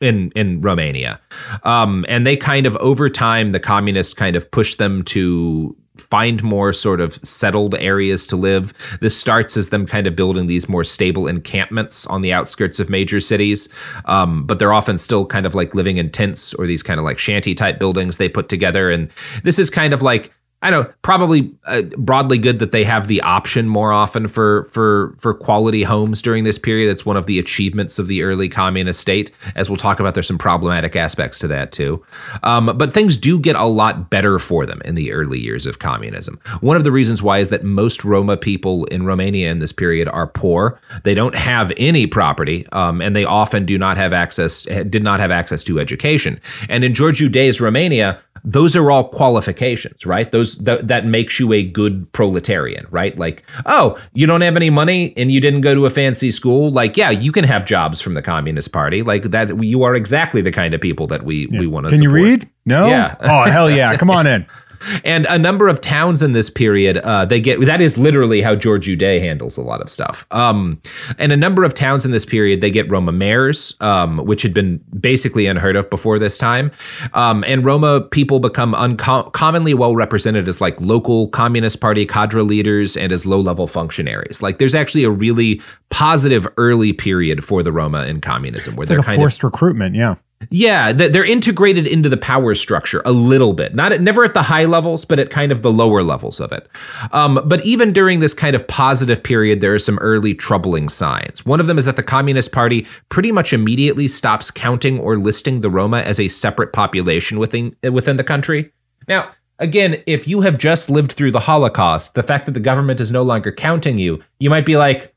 in in Romania, um, and they kind of over time the communists kind of pushed them to find more sort of settled areas to live. This starts as them kind of building these more stable encampments on the outskirts of major cities, um, but they're often still kind of like living in tents or these kind of like shanty type buildings they put together. And this is kind of like I know, probably uh, broadly good that they have the option more often for for for quality homes during this period. That's one of the achievements of the early communist state. As we'll talk about, there's some problematic aspects to that too. Um, but things do get a lot better for them in the early years of communism. One of the reasons why is that most Roma people in Romania in this period are poor. They don't have any property, um, and they often do not have access did not have access to education. And in Gheorghiu-Dej's Romania those are all qualifications, right? Those th- that makes you a good proletarian, right? Like, oh, you don't have any money and you didn't go to a fancy school, like, yeah, you can have jobs from the Communist Party, like that. You are exactly the kind of people that we we want to. Can you read? No. Yeah. oh hell yeah! Come on in. And a number of towns in this period, uh, they get that is literally how Gheorghiu-Dej handles a lot of stuff. Um, and a number of towns in this period, they get Roma mayors, um, which had been basically unheard of before this time. Um, and Roma people become uncom- well represented as like local Communist Party cadre leaders and as low level functionaries. Like there's actually a really positive early period for the Roma in communism where It's they're like a kind of forced recruitment. Yeah. Yeah, they're integrated into the power structure a little bit. Not at, never at the high levels, but at kind of the lower levels of it. Um, but even during this kind of positive period, there are some early troubling signs. One of them is that the Communist Party pretty much immediately stops counting or listing the Roma as a separate population within within the country. Now, again, if you have just lived through the Holocaust, the fact that the government is no longer counting you, you might be like,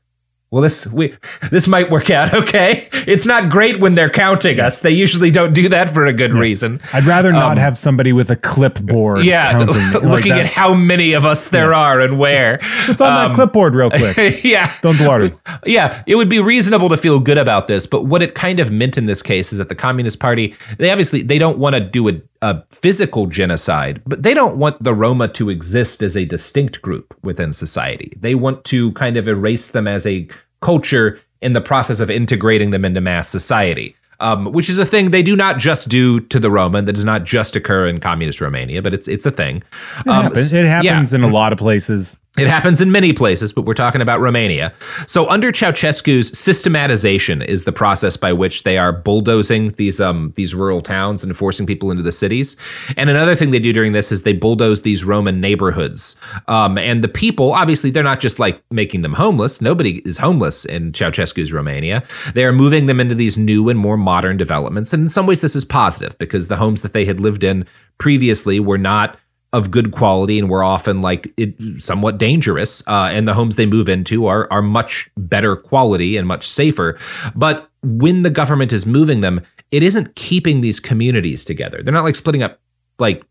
well this we this might work out okay? It's not great when they're counting us. They usually don't do that for a good yeah. reason. I'd rather not um, have somebody with a clipboard yeah looking like at how many of us there yeah. are and where. it's on um, that clipboard real quick. Yeah. Don't worry yeah it would be reasonable to feel good about this but what it kind of meant in this case is that the communist party they obviously they don't want to do a a physical genocide, but they don't want the Roma to exist as a distinct group within society. They want to kind of erase them as a culture in the process of integrating them into mass society. Um, which is a thing they do not just do to the Roman. That does not just occur in communist Romania, but it's it's a thing. It um, happens, it happens yeah. in a lot of places. It happens in many places, but we're talking about Romania. So, under Ceausescu's systematization is the process by which they are bulldozing these um these rural towns and forcing people into the cities. And another thing they do during this is they bulldoze these Roman neighborhoods. Um, and the people, obviously, they're not just like making them homeless. Nobody is homeless in Ceausescu's Romania. They are moving them into these new and more modern developments. And in some ways, this is positive because the homes that they had lived in previously were not of good quality and were often like it, somewhat dangerous. Uh, and the homes they move into are are much better quality and much safer. But when the government is moving them, it isn't keeping these communities together. They're not like splitting up like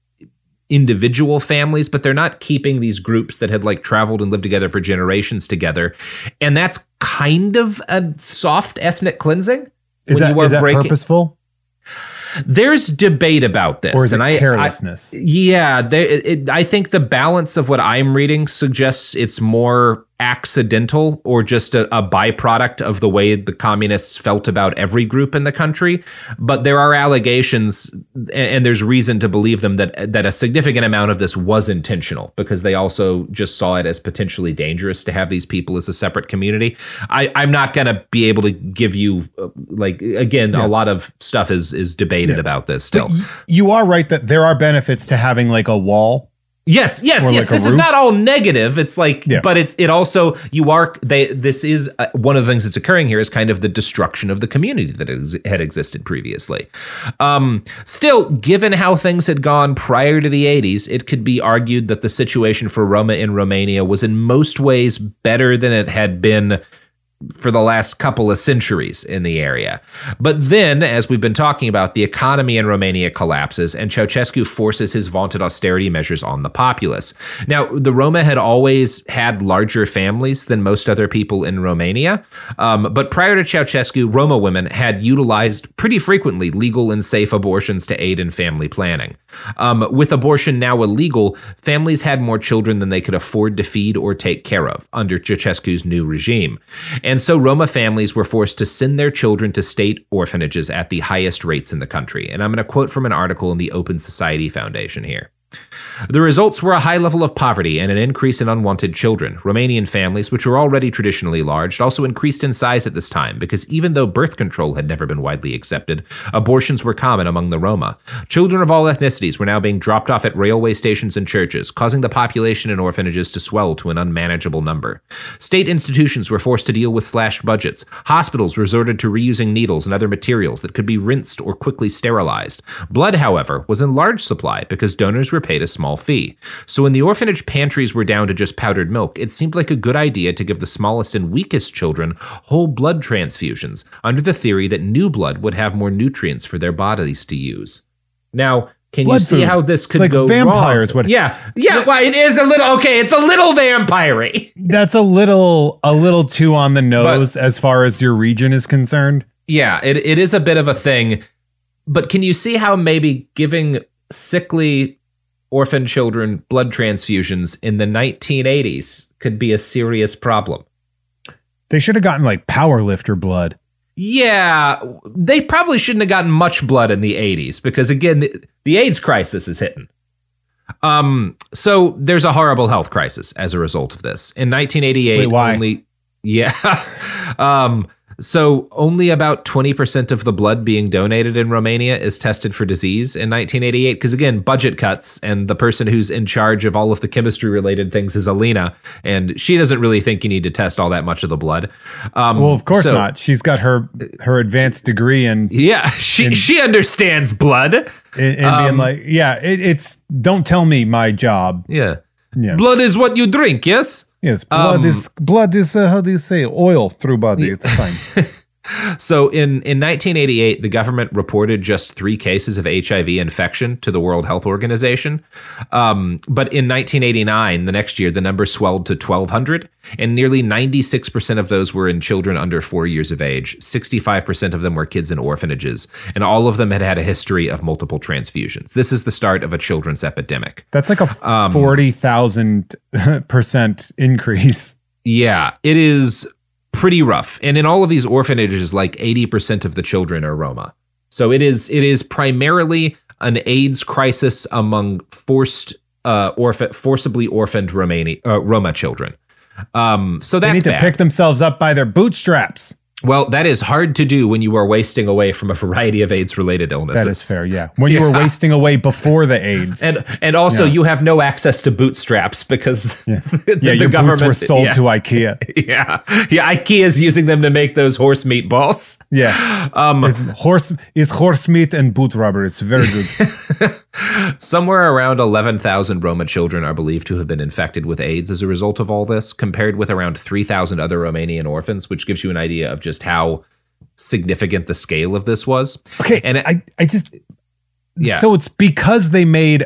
individual families, but they're not keeping these groups that had like traveled and lived together for generations together. And that's kind of a soft ethnic cleansing. Is that, is that breaking, purposeful? There's debate about this, or is and it I, carelessness? I, yeah, there, it, I think the balance of what I'm reading suggests it's more accidental or just a, a, byproduct of the way the communists felt about every group in the country. But there are allegations, and, and there's reason to believe them that that a significant amount of this was intentional because they also just saw it as potentially dangerous to have these people as a separate community. I, I'm not going to be able to give you uh, like again yeah. a lot of stuff is is debated yeah. about this still. But you are right that there are benefits to having like a wall Yes, yes, yes. Like this is not all negative. It's like, yeah. but it it also you are they. This is uh, one of the things that's occurring here is kind of the destruction of the community that ex- had existed previously. Um, still, given how things had gone prior to the '80s, it could be argued that the situation for Roma in Romania was in most ways better than it had been for the last couple of centuries in the area. But then, as we've been talking about, the economy in Romania collapses and Ceausescu forces his vaunted austerity measures on the populace. Now, the Roma had always had larger families than most other people in Romania, um, but prior to Ceausescu, Roma women had utilized pretty frequently legal and safe abortions to aid in family planning. Um, with abortion now illegal, families had more children than they could afford to feed or take care of under Ceausescu's new regime. And so Roma families were forced to send their children to state orphanages at the highest rates in the country. And I'm going to quote from an article in the Open Society Foundation here. The results were a high level of poverty and an increase in unwanted children. Romanian families, which were already traditionally large, also increased in size at this time because even though birth control had never been widely accepted, abortions were common among the Roma. Children of all ethnicities were now being dropped off at railway stations and churches, causing the population in orphanages to swell to an unmanageable number. State institutions were forced to deal with slashed budgets. Hospitals resorted to reusing needles and other materials that could be rinsed or quickly sterilized. Blood, however, was in large supply because donors were paid a small fee. So when the orphanage pantries were down to just powdered milk, it seemed like a good idea to give the smallest and weakest children whole blood transfusions under the theory that new blood would have more nutrients for their bodies to use. Now, can blood you see food. how this could like go vampires wrong? Would, yeah, yeah. Well, it is a little okay. It's a little vampire That's a little a little too on the nose but, as far as your region is concerned. Yeah, it, it is a bit of a thing. But can you see how maybe giving sickly orphan children blood transfusions in the 1980s could be a serious problem. They should have gotten like power lifter blood. Yeah, they probably shouldn't have gotten much blood in the 80s because again the, the AIDS crisis is hitting. Um so there's a horrible health crisis as a result of this. In 1988 Wait, why? only yeah. um So only about 20% of the blood being donated in Romania is tested for disease in 1988 because again, budget cuts and the person who's in charge of all of the chemistry related things is Elena and she doesn't really think you need to test all that much of the blood. Um, well, of course so- not. She's got her her advanced degree in Yeah, she she understands blood. And, in being Um, like, yeah, it, it's don't tell me my job. Yeah. Yeah. Blood is what you drink, yes? Yes, blood Um, is blood is uh, how do you say oil through body. It's fine. So in, in 1988, the government reported just three cases of HIV infection to the World Health Organization. Um, but in 1989, the next year, the number swelled to 1,200, and nearly 96% of those were in children under four years of age. 65% of them were kids in orphanages, and all of them had had a history of multiple transfusions. This is the start of a children's epidemic. That's like a Um, forty thousand percent increase. Yeah, it is pretty rough. And in all of these orphanages, like 80% of the children are Roma. So it is it is primarily an AIDS crisis among forced uh orphan forcibly orphaned Romani- uh, Roma children. Um so They need to bad. pick themselves up by their bootstraps. Well, that is hard to do when you are wasting away from a variety of AIDS related illnesses. That is fair. Yeah, when you were Yeah. wasting away before the AIDS. And and also Yeah. you have no access to bootstraps because yeah, the, yeah the your government boots were sold to IKEA. Yeah. Yeah, IKEA is using them to make those horse meatballs. Yeah, Um it's horse is horse meat and boot rubber. It's very good. Somewhere around 11,000 Roma children are believed to have been infected with AIDS as a result of all this, compared with around 3,000 other Romanian orphans, which gives you an idea of just how significant the scale of this was. Okay, And it- I I just Yeah. So it's because they made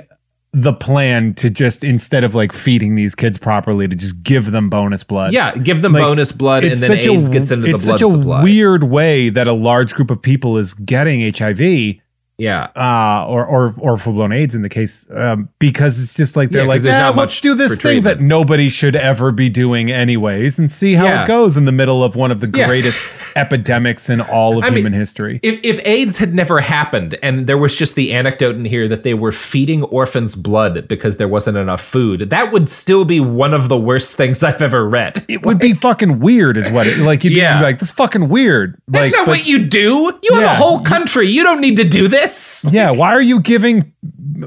the plan to just instead of like feeding these kids properly to just give them bonus blood. Yeah, give them Like, bonus blood and then such a- AIDS gets into the blood supply. it's such a weird way that a large group of people is getting HIV yeah. uh, or or or full blown AIDS in the case um, because it's just like they're Yeah, like, there's "Yeah, not let's much do this thing that nobody should ever be doing anyways and see how Yeah. it goes in the middle of one of the greatest epidemics in all of I mean, human history. If, if AIDS had never happened and there was just the anecdote in here that they were feeding orphans blood because there wasn't enough food, that would still be one of the worst things I've ever read. It would be fucking weird, is what it like. You'd be like, "This is fucking weird." That's like, not but- what you do. You have a whole country. You don't need to do this. Yeah, why are you giving?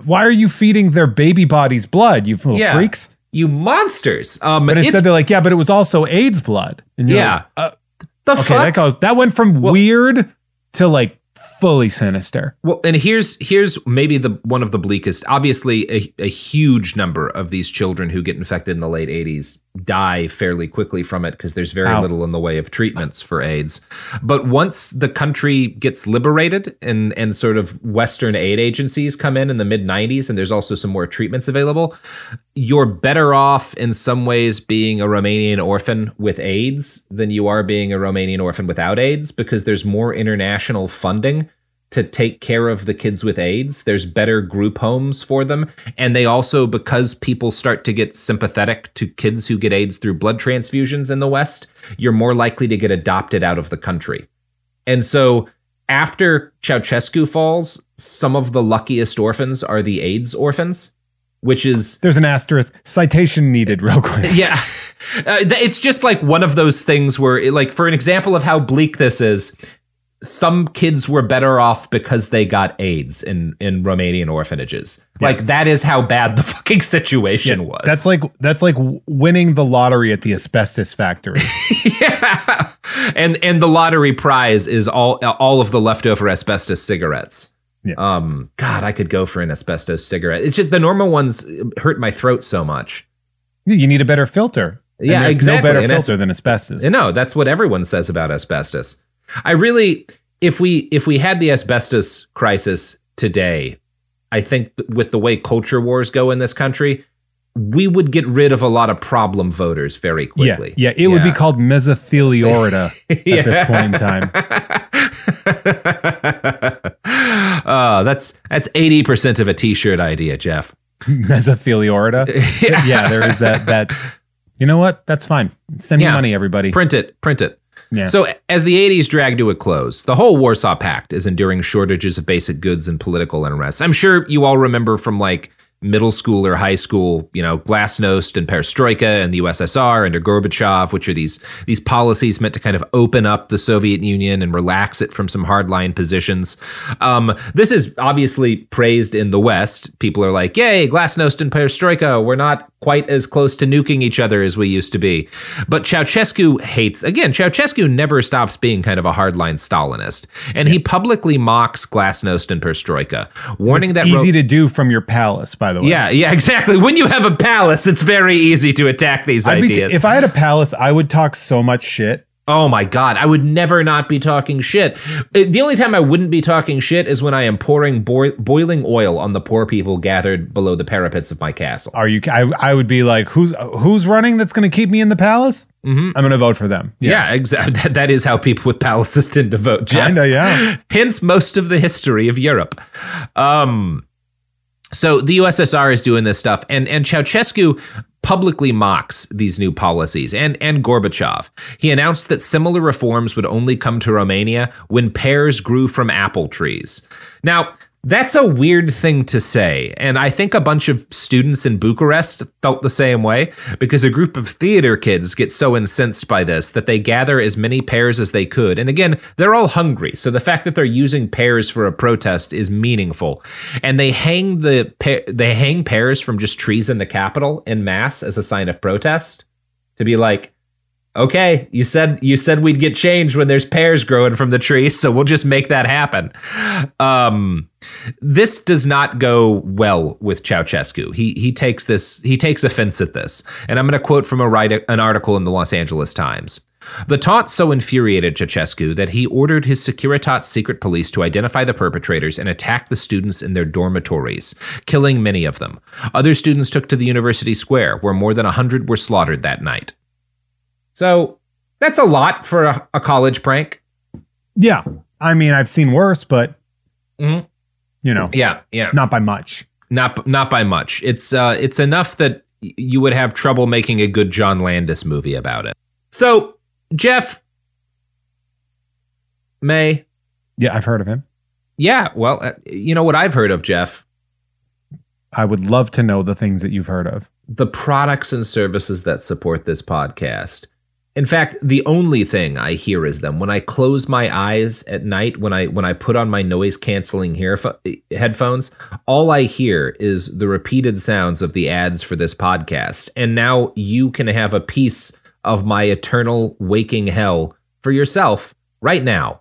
Why are you feeding their baby bodies blood? You little Yeah. freaks. You monsters. Um, But instead, they're like, "Yeah, but it was also AIDS blood." Yeah. like, uh, the okay, fuck. that goes. That went from weird to like fully sinister. Well, and here's here's maybe the one of the bleakest. Obviously, a, a huge number of these children who get infected in the late '80s die fairly quickly from it because there's very Ow. little in the way of treatments for AIDS. But once the country gets liberated and and sort of Western aid agencies come in in the mid '90s, and there's also some more treatments available, you're better off in some ways being a Romanian orphan with AIDS than you are being a Romanian orphan without AIDS because there's more international funding to take care of the kids with AIDS. There's better group homes for them. And they also, because people start to get sympathetic to kids who get AIDS through blood transfusions in the West, you're more likely to get adopted out of the country. And so after Ceausescu falls, some of the luckiest orphans are the AIDS orphans, which is There's an asterisk. Citation needed, real quick. yeah uh, it's just like one of those things where like for an example of how bleak this is some kids were better off because they got AIDS in in Romanian orphanages. Like that is how bad the fucking situation was. That's like that's like winning the lottery at the asbestos factory. yeah. And and the lottery prize is all all of the leftover asbestos cigarettes. Yeah. Um god, I could go for an asbestos cigarette. It's just the normal ones hurt my throat so much. you need a better filter. And Yeah, there's exactly. No better And as- filter than asbestos. Know, that's what everyone says about asbestos. I really, if we if we had the asbestos crisis today, I think with the way culture wars go in this country, we would get rid of a lot of problem voters very quickly. yeah. It would be called mesotheliorida at this point in time. uh, that's that's eighty percent of a T-shirt idea, Jeff. Mesotheliorida. yeah, there is that. That you know what? That's fine. Send me Yeah. money, everybody. Print it, print it. Yeah. So, as the 80s drag to a close, the whole Warsaw Pact is enduring shortages of basic goods and political unrest. I'm sure you all remember from like middle school or high school, you know, glasnost and perestroika and the USSR under Gorbachev, which are these these policies meant to kind of open up the Soviet Union and relax it from some hardline positions. Um, this is obviously praised in the West. People are like, "Yay, glasnost and perestroika! We're not quite as close to nuking each other as we used to be." But Ceausescu hates again. Ceausescu never stops being kind of a hardline Stalinist, and he publicly mocks glasnost and perestroika, warning It's that easy Ro- to do from your palace, by the way. yeah, yeah, exactly. When you have a palace, it's very easy to attack these I'd be ideas. if I had a palace, I would talk so much shit. Oh my god, I would never not be talking shit. Uh, The only time I wouldn't be talking shit is when I am pouring boi- boiling oil on the poor people gathered below the parapets of my castle. Are you? I, I would be like, who's who's running? That's going to keep me in the palace. Mhm. I'm going to vote for them. Yeah, exactly. That, that is how people with palaces tend to vote. Jeff. Kinda, yeah. Hence, most of the history of Europe. Um, so the USSR is doing this stuff, and and Ceausescu publicly mocks these new policies, and and Gorbachev. He announced that similar reforms would only come to Romania when pears grew from apple trees. Now. That's a weird thing to say. And I think a bunch of students in Bucharest felt the same way because a group of theater kids get so incensed by this that they gather as many pears as they could. And again, they're all hungry. So the fact that they're using pears for a protest is meaningful. And they hang the they hang pears from just trees in the capital in mass as a sign of protest to be like okay you said you said we'd get change when there's pears growing from the trees so we'll just make that happen um this does not go well with Ceausescu. He he takes this he takes offense at this, and I'm going to quote from a write an article in the Los Angeles Times. The taunt so infuriated Ceausescu that he ordered his Securitate secret police to identify the perpetrators and attack the students in their dormitories, killing many of them. Other students took to the university square, where more than 100 were slaughtered that night. So that's a lot for a, a college prank. Yeah. I mean, I've seen worse, but Mhm. you know, Yeah, yeah. not by much. Not not by much. It's uh it's enough that you would have trouble making a good John Landis movie about it. So, Jeff May, Yeah, I've heard of him. yeah, well, uh, you know what I've heard of Jeff? I would love to know the things that you've heard of. The products and services that support this podcast. In fact, the only thing I hear is them when I close my eyes at night when I when I put on my noise canceling headphones, all I hear is the repeated sounds of the ads for this podcast. And now you can have a piece of my eternal waking hell for yourself right now.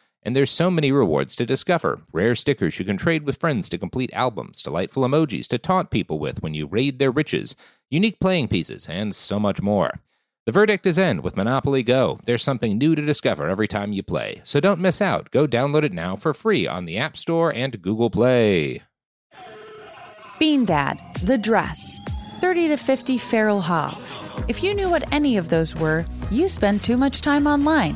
And there's so many rewards to discover rare stickers you can trade with friends to complete albums, delightful emojis to taunt people with when you raid their riches, unique playing pieces, and so much more. The verdict is in with Monopoly Go. There's something new to discover every time you play. So don't miss out. Go download it now for free on the App Store and Google Play. Bean Dad, The Dress, 30 to 50 Feral Hogs. If you knew what any of those were, you spend too much time online.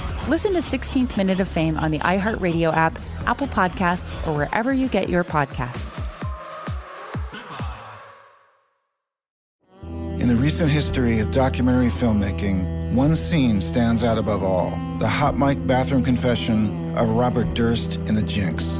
Listen to 16th Minute of Fame on the iHeartRadio app, Apple Podcasts, or wherever you get your podcasts. In the recent history of documentary filmmaking, one scene stands out above all the hot mic bathroom confession of Robert Durst in The Jinx.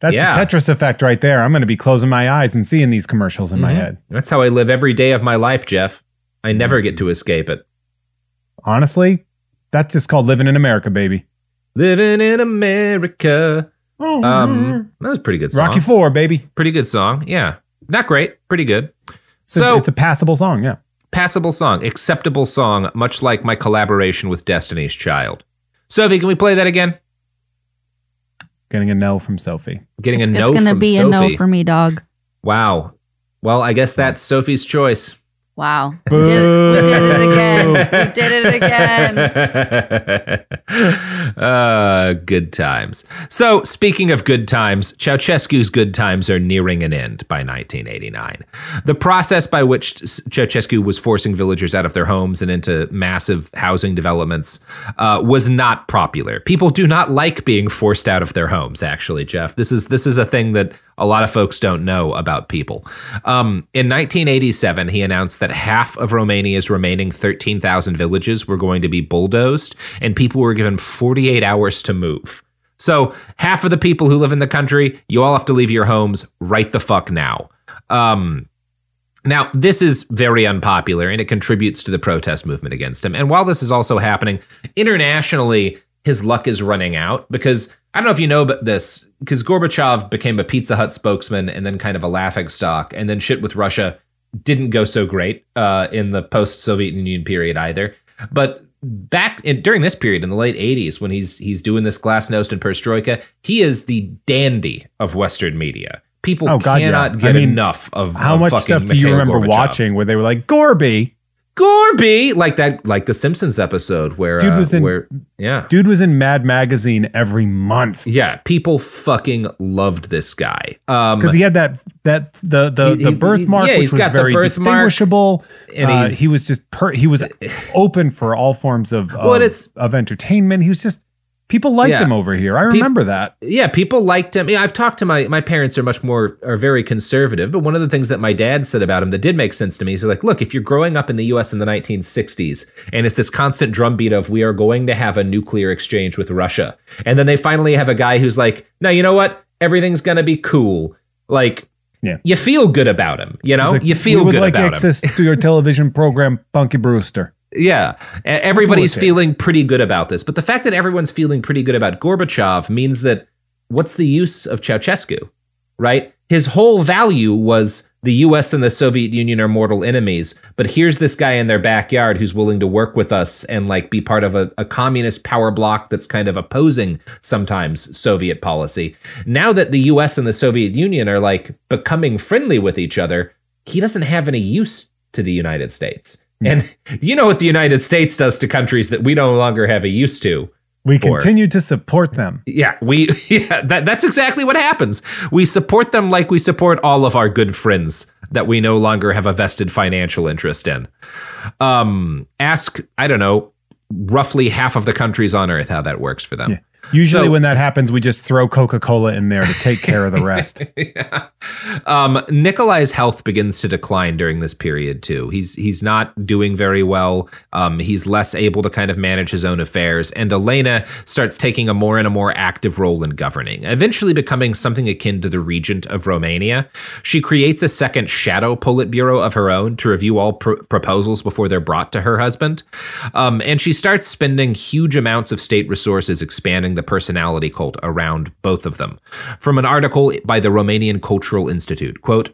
That's Yeah. the Tetris effect right there. I'm going to be closing my eyes and seeing these commercials in my Mhm. head. That's how I live every day of my life, Jeff. I never get to escape it. Honestly, that's just called living in America, baby. Living in America. Um, that was a pretty good song. Rocky Four, baby. Pretty good song. Yeah. Not great. Pretty good. It's, So a, it's a passable song, yeah. passable song, acceptable song, much like my collaboration with Destiny's Child. Sophie, can we play that again? Getting a no from Sophie. Getting a no. it's gonna from be Sophie. a no for me, dog. Wow. Well, I guess that's Sophie's choice. Wow. We did, it- we did it again. We did it again. uh, good times. So, speaking of good times, Ceausescu's good times are nearing an end by 1989. The process by which Ceausescu was forcing villagers out of their homes and into massive housing developments uh, was not popular. People do not like being forced out of their homes. Actually, Jeff, this is this is a thing that a lot of folks don't know about people. Um, in 1987, he announced that half of Romania's remaining 13,000 villages were going to be bulldozed, and people were given 48 hours to move. So, half of the people who live in the country, you all have to leave your homes right the fuck now. Um, now, this is very unpopular and it contributes to the protest movement against him. And while this is also happening, internationally, his luck is running out because I don't know if you know but this, because Gorbachev became a Pizza Hut spokesman and then kind of a laughing stock, and then shit with Russia didn't go so great uh, in the post Soviet Union period either. But back in, during this period in the late 80s, when he's he's doing this glasnost and perestroika, he is the dandy of Western media. People Oh, God, yeah. cannot I get mean, enough of How of much stuff do you Mikhail remember Gorbachev. watching where they were like, Gorby? Gorby, like that, like the Simpsons episode where Dude uh, in- where yeah, Dude was in Mad Magazine every month. yeah, people fucking loved this guy. Um, Because he had that that the the, He- the he- birthmark, yeah, which was very distinguishable, and Uh, he was just per, he was open for all forms of of, Well, of entertainment. He was just people liked Yeah. him over here. I remember that. yeah, people liked him. Yeah, I've talked to my my parents are much more are very conservative, but one of the things that my dad said about him that did make sense to me is like, look, if you're growing up in the U.S. in the 1960s and it's this constant drumbeat of we are going to have a nuclear exchange with Russia, and then they finally have a guy who's like, no, you know what, everything's gonna be cool, like. Yeah. You feel good about him, you know. Like, you feel we would good like about him. access to your television program, Punky Brewster. Yeah, everybody's feeling pretty good about this. But the fact that everyone's feeling pretty good about Gorbachev means that what's the use of Ceausescu, right? His whole value was the US and the Soviet Union are mortal enemies, but here's this guy in their backyard who's willing to work with us and like be part of a, a communist power bloc that's kind of opposing sometimes Soviet policy. Now that the US and the Soviet Union are like becoming friendly with each other, he doesn't have any use to the United States. And you know what the United States does to countries that we no longer have a use to. We For- continue to support them. Yeah, we yeah, that that's exactly what happens. We support them like we support all of our good friends that we no longer have a vested financial interest in. Um ask, I don't know, roughly half of the countries on earth how that works for them. Yeah. Usually, So- when that happens, we just throw Coca Cola in there to take care of the rest. yeah. Um, Nicolae's health begins to decline during this period too. He's he's not doing very well. Um, he's less able to kind of manage his own affairs, and Elena starts taking a more and a more active role in governing, eventually becoming something akin to the regent of Romania. She creates a second shadow Politburo of her own to review all pr- proposals before they're brought to her husband, um, and she starts spending huge amounts of state resources expanding the personality cult around both of them. From an article by the Romanian Cultural Institute, quote,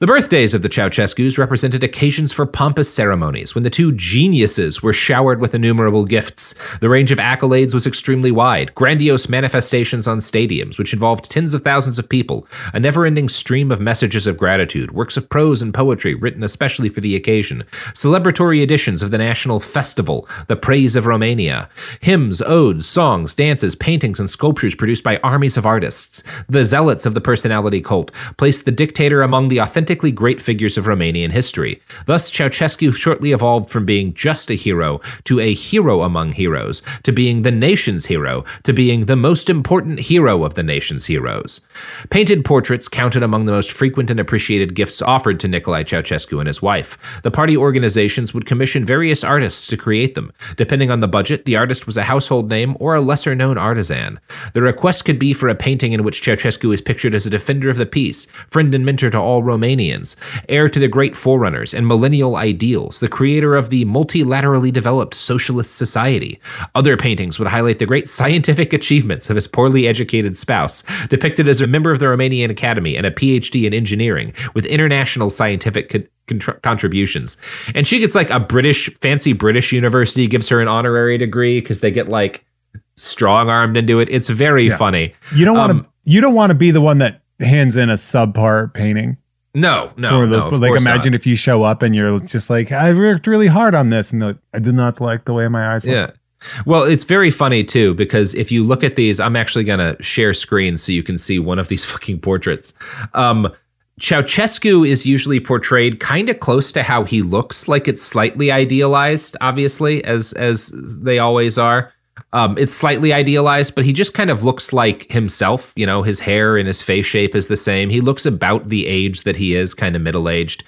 The birthdays of the Ceausescus represented occasions for pompous ceremonies when the two geniuses were showered with innumerable gifts. The range of accolades was extremely wide, grandiose manifestations on stadiums, which involved tens of thousands of people, a never ending stream of messages of gratitude, works of prose and poetry written especially for the occasion, celebratory editions of the national festival, the praise of Romania, hymns, odes, songs, dances, paintings, and sculptures produced by armies of artists. The zealots of the personality cult placed the dictator among the authentic authentically great figures of Romanian history. Thus, Ceausescu shortly evolved from being just a hero to a hero among heroes, to being the nation's hero, to being the most important hero of the nation's heroes. Painted portraits counted among the most frequent and appreciated gifts offered to Nicolae Ceausescu and his wife. The party organizations would commission various artists to create them. Depending on the budget, the artist was a household name or a lesser known artisan. The request could be for a painting in which Ceausescu is pictured as a defender of the peace, friend and mentor to all Romanians heir to the great forerunners and millennial ideals, the creator of the multilaterally developed socialist society. Other paintings would highlight the great scientific achievements of his poorly educated spouse, depicted as a member of the Romanian Academy and a PhD in engineering with international scientific co- contributions. And she gets like a British, fancy British university gives her an honorary degree because they get like strong armed into it. It's very yeah. funny. You don't want to. Um, you don't want to be the one that hands in a subpar painting. No, no, those, no. But like, imagine not. if you show up and you're just like, I worked really hard on this, and like, I did not like the way my eyes. Look. Yeah. Well, it's very funny too because if you look at these, I'm actually gonna share screen so you can see one of these fucking portraits. Um, Ceausescu is usually portrayed kind of close to how he looks, like it's slightly idealized, obviously, as as they always are. Um, it's slightly idealized, but he just kind of looks like himself. You know, his hair and his face shape is the same. He looks about the age that he is, kind of middle aged.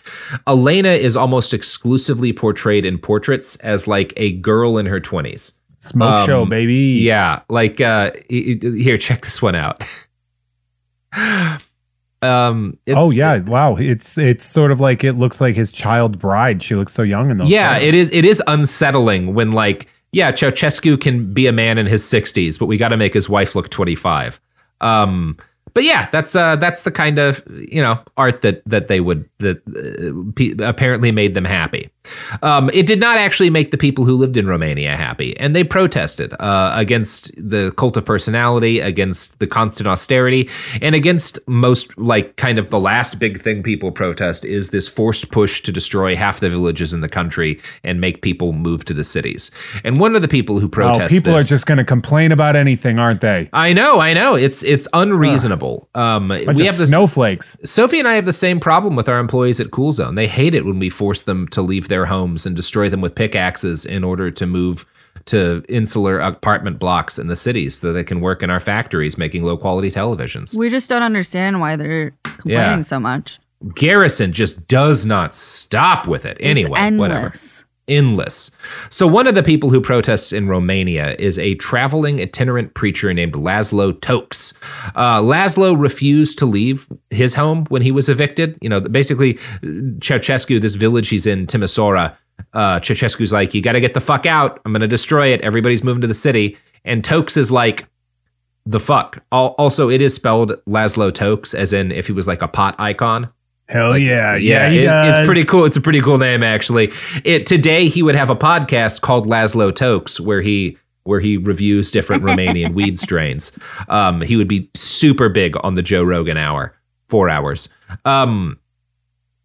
Elena is almost exclusively portrayed in portraits as like a girl in her 20s. Smoke um, show, baby. Yeah. Like, uh, here, check this one out. um oh yeah wow it's it's sort of like it looks like his child bride she looks so young in those yeah photos. it is it is unsettling when like yeah, Ceausescu can be a man in his 60s, but we got to make his wife look 25. Um, but yeah, that's uh, that's the kind of you know art that that they would that uh, p- apparently made them happy. Um, it did not actually make the people who lived in Romania happy, and they protested uh, against the cult of personality, against the constant austerity, and against most like kind of the last big thing people protest is this forced push to destroy half the villages in the country and make people move to the cities. And one of the people who protest, oh, people this, are just going to complain about anything, aren't they? I know, I know. It's it's unreasonable. Um, we have the snowflakes. Sophie and I have the same problem with our employees at Cool Zone. They hate it when we force them to leave their homes and destroy them with pickaxes in order to move to insular apartment blocks in the cities so they can work in our factories making low quality televisions. We just don't understand why they're complaining yeah. so much. Garrison just does not stop with it. Anyway, whatever endless. So, one of the people who protests in Romania is a traveling itinerant preacher named Laszlo Tokes. Uh, Laszlo refused to leave his home when he was evicted. You know, basically, Ceausescu, this village he's in, Timisoara, uh, Ceausescu's like, you got to get the fuck out. I'm going to destroy it. Everybody's moving to the city. And Tokes is like, the fuck. Also, it is spelled Laszlo Tokes, as in if he was like a pot icon. Hell yeah, yeah, yeah it, it's pretty cool. It's a pretty cool name, actually. It today he would have a podcast called Laszlo Tokes, where he where he reviews different Romanian weed strains. Um, he would be super big on the Joe Rogan Hour, four hours. Um,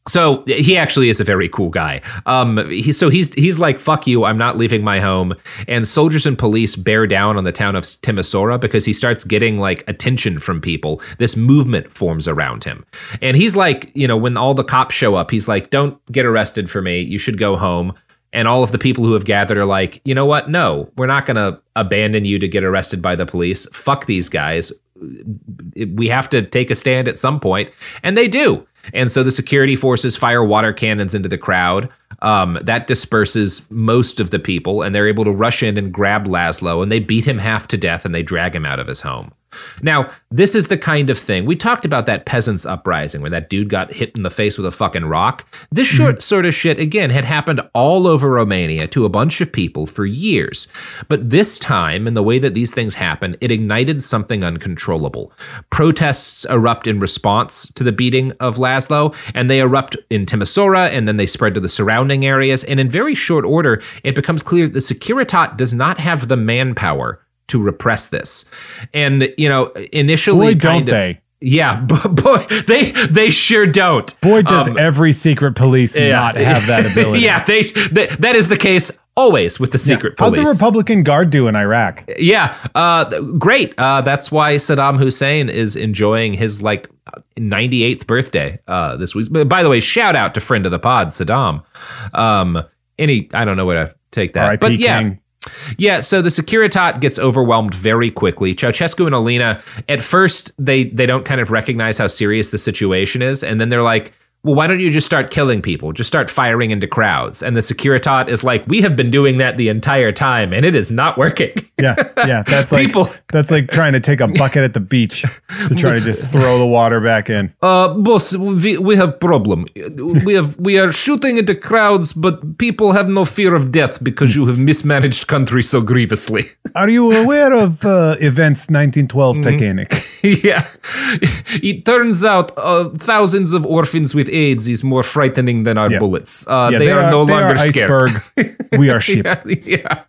so he actually is a very cool guy. Um, he, so he's he's like, "Fuck you! I'm not leaving my home." And soldiers and police bear down on the town of Timisoara because he starts getting like attention from people. This movement forms around him, and he's like, you know, when all the cops show up, he's like, "Don't get arrested for me. You should go home." And all of the people who have gathered are like, you know what? No, we're not going to abandon you to get arrested by the police. Fuck these guys. We have to take a stand at some point, and they do. And so the security forces fire water cannons into the crowd. Um, that disperses most of the people, and they're able to rush in and grab Laszlo, and they beat him half to death and they drag him out of his home. Now, this is the kind of thing we talked about that peasants uprising where that dude got hit in the face with a fucking rock. This mm-hmm. short sort of shit again had happened all over Romania to a bunch of people for years. But this time, in the way that these things happen, it ignited something uncontrollable. Protests erupt in response to the beating of Laszlo, and they erupt in Timisoara, and then they spread to the surrounding areas. And in very short order, it becomes clear that the Securitate does not have the manpower to repress this. And, you know, initially, Boy, don't of- they. Yeah, boy, they they sure don't. Boy, does Um, every secret police yeah. not have that ability. yeah, they, they that is the case always with the secret police. How'd the. Republican Guard do in Iraq? yeah, uh, great. Uh, that's why Saddam Hussein is enjoying his like 98th birthday uh, this week. By the way, shout out to friend of the pod, Saddam. Um, any, I don't know where to take that, R.I.P. but yeah, King. yeah, so the Securitate gets overwhelmed very quickly. Ceausescu and Elena, at first, they they don't kind of recognize how serious the situation is, and then they're like, "Well, why don't you just start killing people? Just start firing into crowds." And the Securitate is like, "We have been doing that the entire time, and it is not working." Yeah, yeah. That's like People- that's like trying to take a bucket at the beach to try to just throw the water back in. Uh, boss, we, we have problem. We have we are shooting into crowds, but people have no fear of death because you have mismanaged country so grievously. Are you aware of uh, events 1912 Mm-hmm. Titanic? yeah. It turns out uh, thousands of orphans with AIDS is more frightening than our Yeah. bullets. Uh, Yeah, they, are, no they longer are scared. we are yeah, yeah.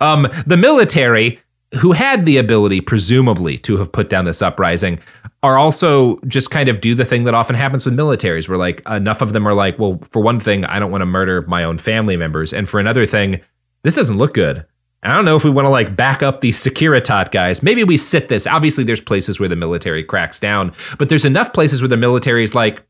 Um, the military, who had the ability, presumably, to have put down this uprising, are also just kind of do the thing that often happens with militaries, where like enough of them are like, well, for one thing, I don't want to murder my own family members, and for another thing, this doesn't look good. I don't know if we want to like back up the Securitate guys. Maybe we sit this. Obviously, there's places where the military cracks down, but there's enough places where the military is like,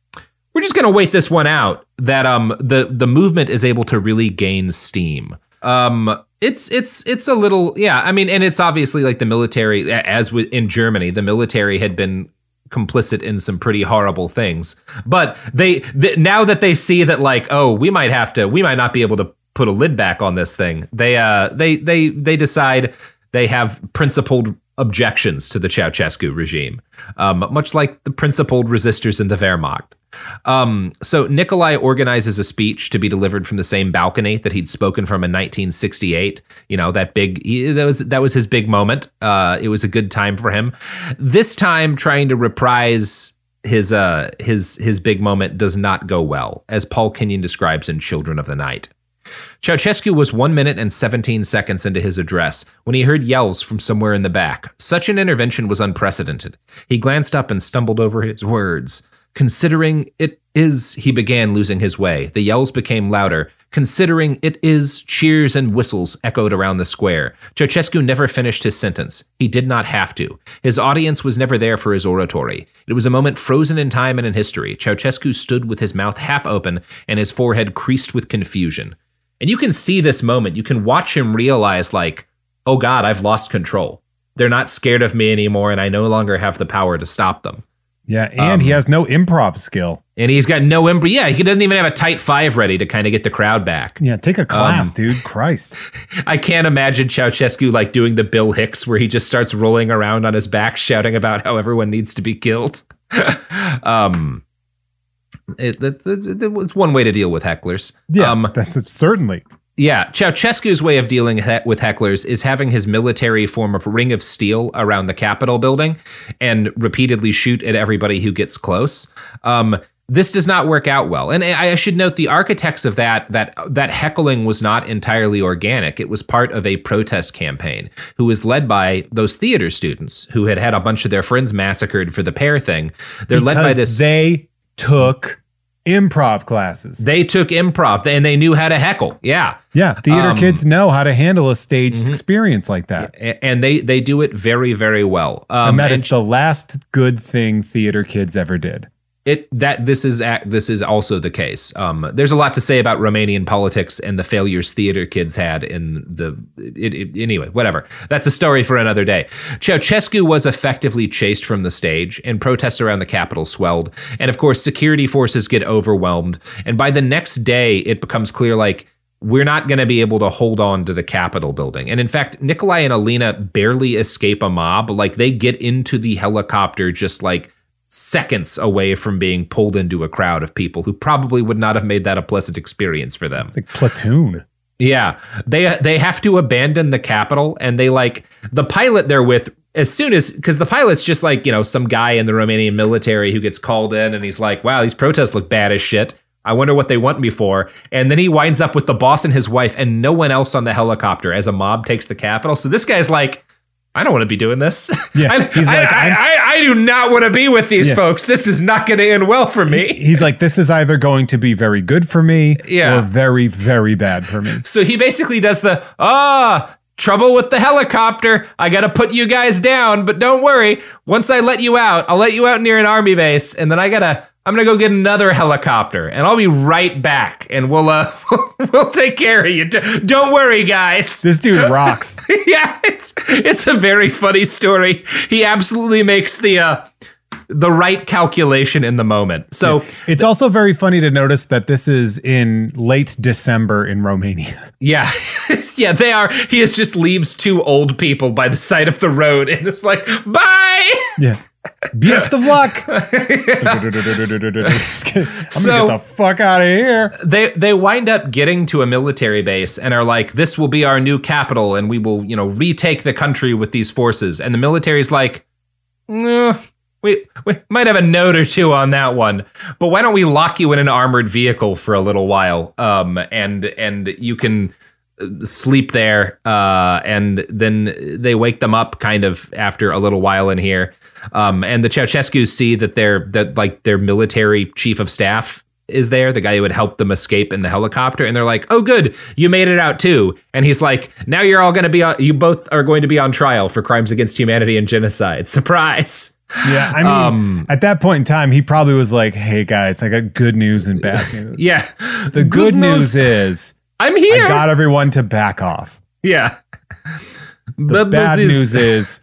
we're just going to wait this one out. That um the the movement is able to really gain steam. Um, it's it's it's a little yeah. I mean, and it's obviously like the military, as with in Germany, the military had been complicit in some pretty horrible things. But they th- now that they see that like oh we might have to we might not be able to put a lid back on this thing. They uh they they they decide they have principled objections to the Ceausescu regime, um, much like the principled resistors in the Wehrmacht. Um, so Nicolae organizes a speech to be delivered from the same balcony that he'd spoken from in 1968. You know that big that was that was his big moment. Uh, it was a good time for him. This time, trying to reprise his uh his his big moment does not go well, as Paul Kenyon describes in Children of the Night. Ceausescu was one minute and 17 seconds into his address when he heard yells from somewhere in the back. Such an intervention was unprecedented. He glanced up and stumbled over his words. Considering it is, he began losing his way. The yells became louder. Considering it is, cheers and whistles echoed around the square. Ceausescu never finished his sentence. He did not have to. His audience was never there for his oratory. It was a moment frozen in time and in history. Ceausescu stood with his mouth half open and his forehead creased with confusion. And you can see this moment. You can watch him realize, like, oh God, I've lost control. They're not scared of me anymore, and I no longer have the power to stop them. Yeah, and he has no improv skill. And he's got no embry. Yeah, he doesn't even have a tight five ready to kind of get the crowd back. Yeah, take a class, Um, dude. Christ. I can't imagine Ceausescu like doing the Bill Hicks where he just starts rolling around on his back, shouting about how everyone needs to be killed. um, it, it, it- it's one way to deal with hecklers. Yeah, Um, that's certainly. Yeah, Ceausescu's way of dealing he- with hecklers is having his military form of ring of steel around the Capitol building and repeatedly shoot at everybody who gets close. Um, this does not work out well, and I I should note the architects of that that that heckling was not entirely organic. It was part of a protest campaign who was led by those theater students who had had a bunch of their friends massacred for the pair thing. They're led by this. They took improv classes. they took improv and they knew how to heckle. Yeah. yeah, theater Um, kids know how to handle a staged Mhm. experience like that. And they they do it very very well. Um, and that and is the last good thing theater kids ever did. It that this is this is also the case. Um, there's a lot to say about Romanian politics and the failures theater kids had in the it, it- anyway. Whatever. That's a story for another day. Ceausescu was effectively chased from the stage, and protests around the capital swelled. And of course, security forces get overwhelmed. And by the next day, it becomes clear like we're not going to be able to hold on to the Capitol building. And in fact, Nicolae and Elena barely escape a mob. Like they get into the helicopter just like seconds away from being pulled into a crowd of people who probably would not have made that a pleasant experience for them. It's like platoon. Yeah, they they have to abandon the capital, and they like the pilot they're with as soon as because the pilot's just like you know some guy in the Romanian military who gets called in, and he's like, "Wow, these protests look bad as shit." I wonder what they want me for. And then he winds up with the boss and his wife and no one else on the helicopter as a mob takes the capital. So this guy's like, I don't want to be doing this. Yeah, I, he's I, like, I, I, I do not want to be with these Yeah. folks. This is not going to end well for me. He's like, this is either going to be very good for me Yeah. or very, very bad for me. So he basically does the ah trouble with the helicopter. I got to put you guys down, but don't worry. Once I let you out, I'll let you out near an army base, and then I gotta. I'm gonna go get another helicopter, and I'll be right back, and we'll uh we'll take care of you. Don't worry, guys. This dude rocks. yeah, it's it's a very funny story. He absolutely makes the uh the right calculation in the moment. So It's also very funny to notice that this is in late December in Romania. Yeah. yeah, they are. He is just leaves two old people by the side of the road and it's like, bye. Yeah. Best of luck. I'm gonna So- get the fuck out of here. They they wind up getting to a military base and are like, this will be our new capital and we will, you know, retake the country with these forces. And the military's like, "Nah, we we might have a note or two on that one, but why don't we lock you in an armored vehicle for a little while, um, and and you can uh, sleep there, uh, and then they wake them up kind of after a little while in here, um, and the Ceausescu's see that their that like their military chief of staff is there, the guy who would help them escape in the helicopter, and they're like, "Oh, good, you made it out too." And he's like, "Now you're all going to be, on, you both are going to be on trial for crimes against humanity and genocide." Surprise! Yeah, I mean, Um, at that point in time, he probably was like, "Hey guys, I got good news and bad news. Yeah, the good, news is I'm here. I got everyone to back off. yeah. The bad news is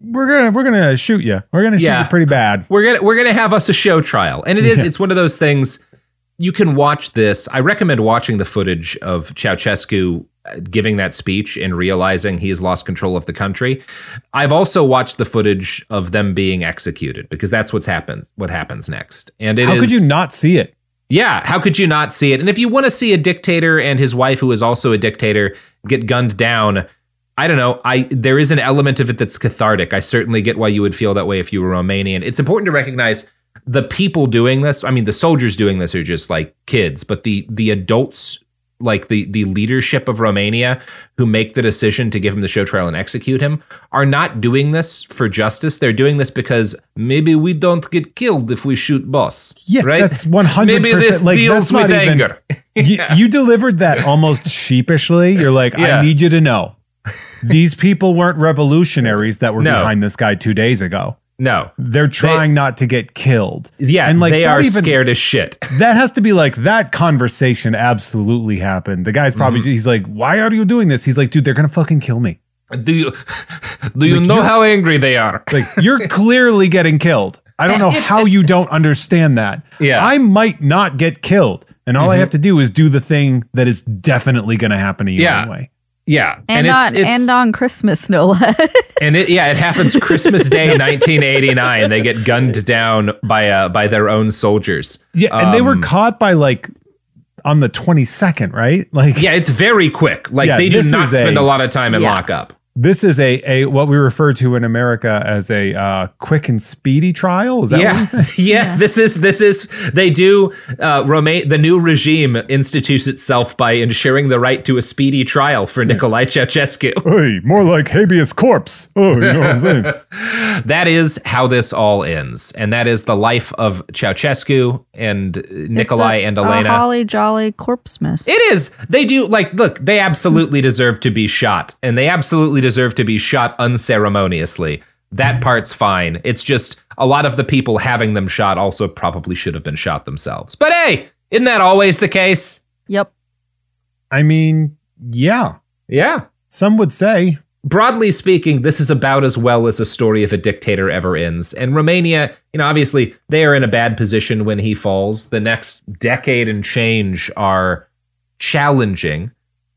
we're gonna we're gonna shoot you. We're gonna shoot you pretty bad. we're gonna we're gonna have us a show trial and it is Yeah. it's one of those things you can watch this i recommend watching the footage of ceausescu uh, giving that speech and realizing he has lost control of the country i've also watched the footage of them being executed because that's what's happened what happens next and it is How could you not see it? yeah, how could you not see it? And if you want to see a dictator and his wife, who is also a dictator, get gunned down, I don't know. I there is an element of it that's cathartic. I certainly get why you would feel that way if you were Romanian. It's important to recognize the people doing this. I mean, the soldiers doing this are just like kids, but the the adults, like the the leadership of Romania, who make the decision to give him the show trial and execute him, are not doing this for justice. They're doing this because maybe we don't get killed if we shoot boss. Yeah, right. that's one hundred Maybe this. Like deals with even. anger. you, you delivered that almost sheepishly. You're like, Yeah. I need you to know, these people weren't revolutionaries that were No. behind this guy two days ago. No. They're trying not to get killed. Yeah, and like they are even- scared as shit. That has to be like that conversation absolutely happened. The guy's probably Mm-hmm. he's like, why are you doing this? He's like, dude, they're gonna fucking kill me. Do you do you Like, know how angry they are? Like you're clearly getting killed. I don't know how you don't understand that. Yeah. Mm-hmm. I might not get killed, and all I have to do is do the thing that is definitely going to happen to you Yeah. anyway. Yeah, And, on and on Christmas, no less. and it yeah, it happens Christmas Day 1989. They get gunned down by uh by their own soldiers. Yeah, and they were Um, caught by like on the 22nd, right? Like Yeah, it's very quick. Like Yeah, they do not spend a- a lot of time in Yeah. lockup. This is a a what we refer to in America as a uh, quick and speedy trial. Is that what yeah. said? yeah, This is this is they do uh Roma- the new regime institutes itself by ensuring the right to a speedy trial for Nicolae Ceausescu. Hey, more like habeas corpse. Oh, you know what I'm saying? that is how this all ends. And that is the life of Ceausescu and uh, Nicolae It's a- and a Elena. holly jolly corpse miss. It is. They do like look, they absolutely deserve to be shot and they absolutely deserve to be shot unceremoniously. That part's fine. It's just a lot of the people having them shot also probably should have been shot themselves. But hey, isn't that always the case? Yep. I mean, yeah, Yeah. some would say. broadly speaking, this is about as well as a story of a dictator ever ends. And Romania, you know, obviously they are in a bad position when he falls. The next decade and change are challenging.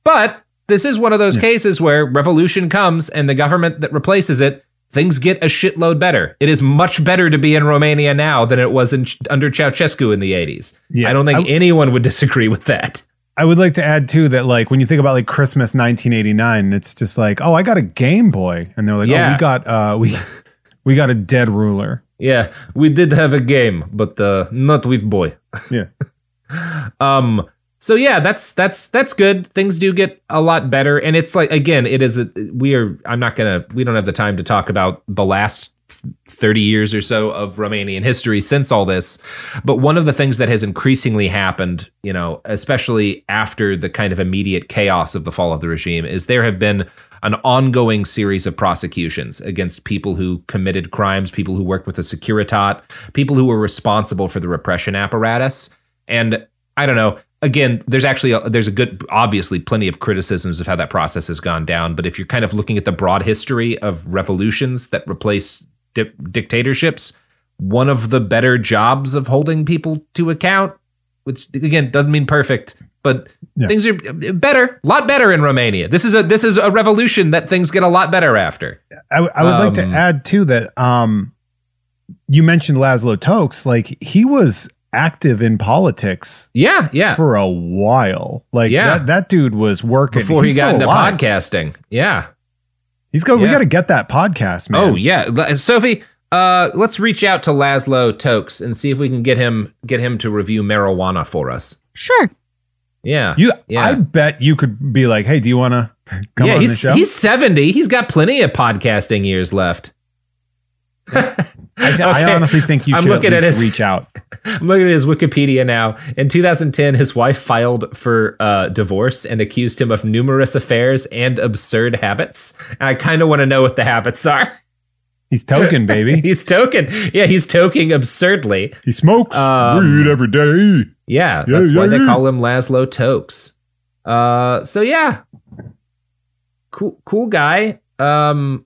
But this is one of those cases where revolution comes and the government that replaces it, things get a shitload better. It is much better to be in Romania now than it was in, under Ceausescu in the 80s. Yeah, I don't think I- anyone would disagree with that. I would like to add too that like when you think about like Christmas 1989, it's just like, oh, I got a Game Boy, and they're like, oh, we got uh we we got a dead ruler. Yeah, we did have a game, but uh, not with boy. Yeah. Um. So yeah, that's that's that's good. Things do get a lot better, and it's like again, it is. A, we are. I'm not gonna. We don't have the time to talk about the last 30 years or so of Romanian history since all this. But one of the things that has increasingly happened, you know, especially after the kind of immediate chaos of the fall of the regime, is there have been an ongoing series of prosecutions against people who committed crimes, people who worked with the Securitate, people who were responsible for the repression apparatus. And I don't know. Again, there's actually a, there's a good, obviously, plenty of criticisms of how that process has gone down. But if you're kind of looking at the broad history of revolutions that replace di- dictatorships, one of the better jobs of holding people to account, which again doesn't mean perfect, but Yeah. things are better, a lot better in Romania. This is a this is a revolution that things get a lot better after. I, w- I would like to Um, add too that um you mentioned Laszlo Tokes, like he was active in politics Yeah, yeah. for a while. Like Yeah. that that dude was working Before He's he got into alive. podcasting, yeah. He's go. We got to get that podcast, man. Oh yeah, Sophie. Uh, let's reach out to Laszlo Tokes and see if we can get him get him to review marijuana for us. Sure. Yeah, You, yeah. I bet you could be like, "Hey, do you want to come yeah, on the show?" he's seventy. He's got plenty of podcasting years left. I, th- I honestly think you I'm should at at his- reach out. I'm looking at his Wikipedia now. In 2010, his wife filed for uh, divorce and accused him of numerous affairs and absurd habits. And I kind of want to know what the habits are. He's token, baby. he's token. Yeah, he's toking absurdly. he smokes Um, weed every day. Yeah, Yeah, that's why yeah, they call him Laszlo Tokes. Uh, so yeah, cool, cool guy. Um,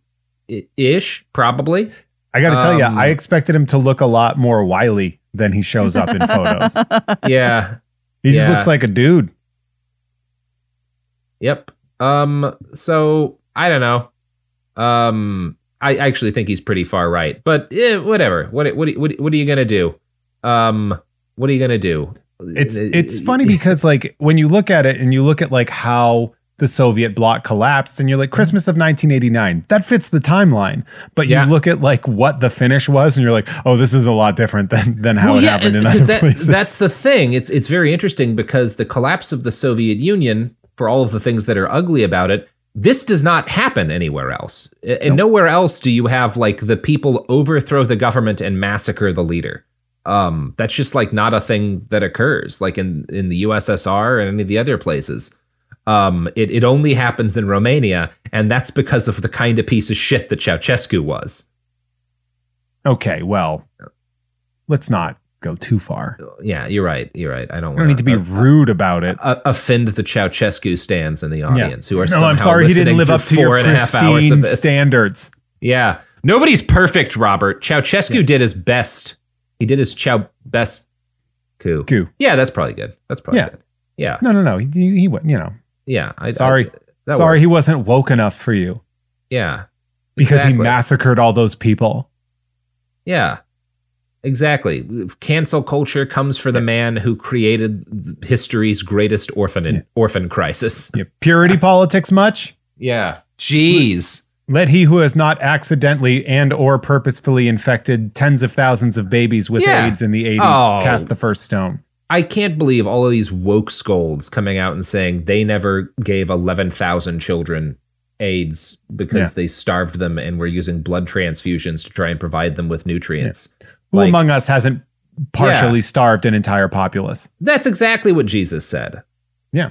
ish, probably. I got to tell you, Um, I expected him to look a lot more wily than he shows up in photos. Yeah. He just looks like a dude. Yep. Um. So I don't know. Um. I actually think he's pretty far right, but eh, whatever. What what what what are you gonna do? Um. What are you gonna do? It's it's funny because like when you look at it and you look at like how the Soviet bloc collapsed and you're like Christmas of 1989 that fits the timeline but Yeah. you look at like what the finish was and you're like oh this is a lot different than than how Well, it yeah, happened in because other that, places That's the thing. It's it's very interesting because the collapse of the Soviet Union, for all of the things that are ugly about it, this does not happen anywhere else. And nowhere else do you have like the people overthrow the government and massacre the leader. Um, that's just like not a thing that occurs, like in in the USSR and any of the other places. Um, it it only happens in Romania, and that's because of the kind of piece of shit that Ceausescu was. okay well let's not go too far Yeah, you're right. You're right. I don't. I don't need to be wanna- rude about it uh, offend the Ceausescu stands in the audience who are no somehow I'm sorry he didn't live up to four your and a half hours of pristine this. standards Yeah, nobody's perfect, Robert. Ceausescu did his best. He did his Chow best coup. Coup. Yeah, that's probably good. That's probably Yeah. good. Yeah, no no no he, he, he went you know yeah. I, Sorry. I, that sorry worked. he wasn't woke enough for you Yeah, because he massacred all those people Yeah, exactly. Cancel culture comes for the man who created history's greatest orphan orphan crisis. Yeah, purity politics much Yeah. Jeez. Let he who has not accidentally and or purposefully infected tens of thousands of babies with Yeah. AIDS in the 80s Oh. cast the first stone. I can't believe all of these woke scolds coming out and saying they never gave 11,000 children AIDS because Yeah. they starved them and were using blood transfusions to try and provide them with nutrients. Who Like- among us hasn't partially Yeah. starved an entire populace? That's exactly what Jesus said. Yeah.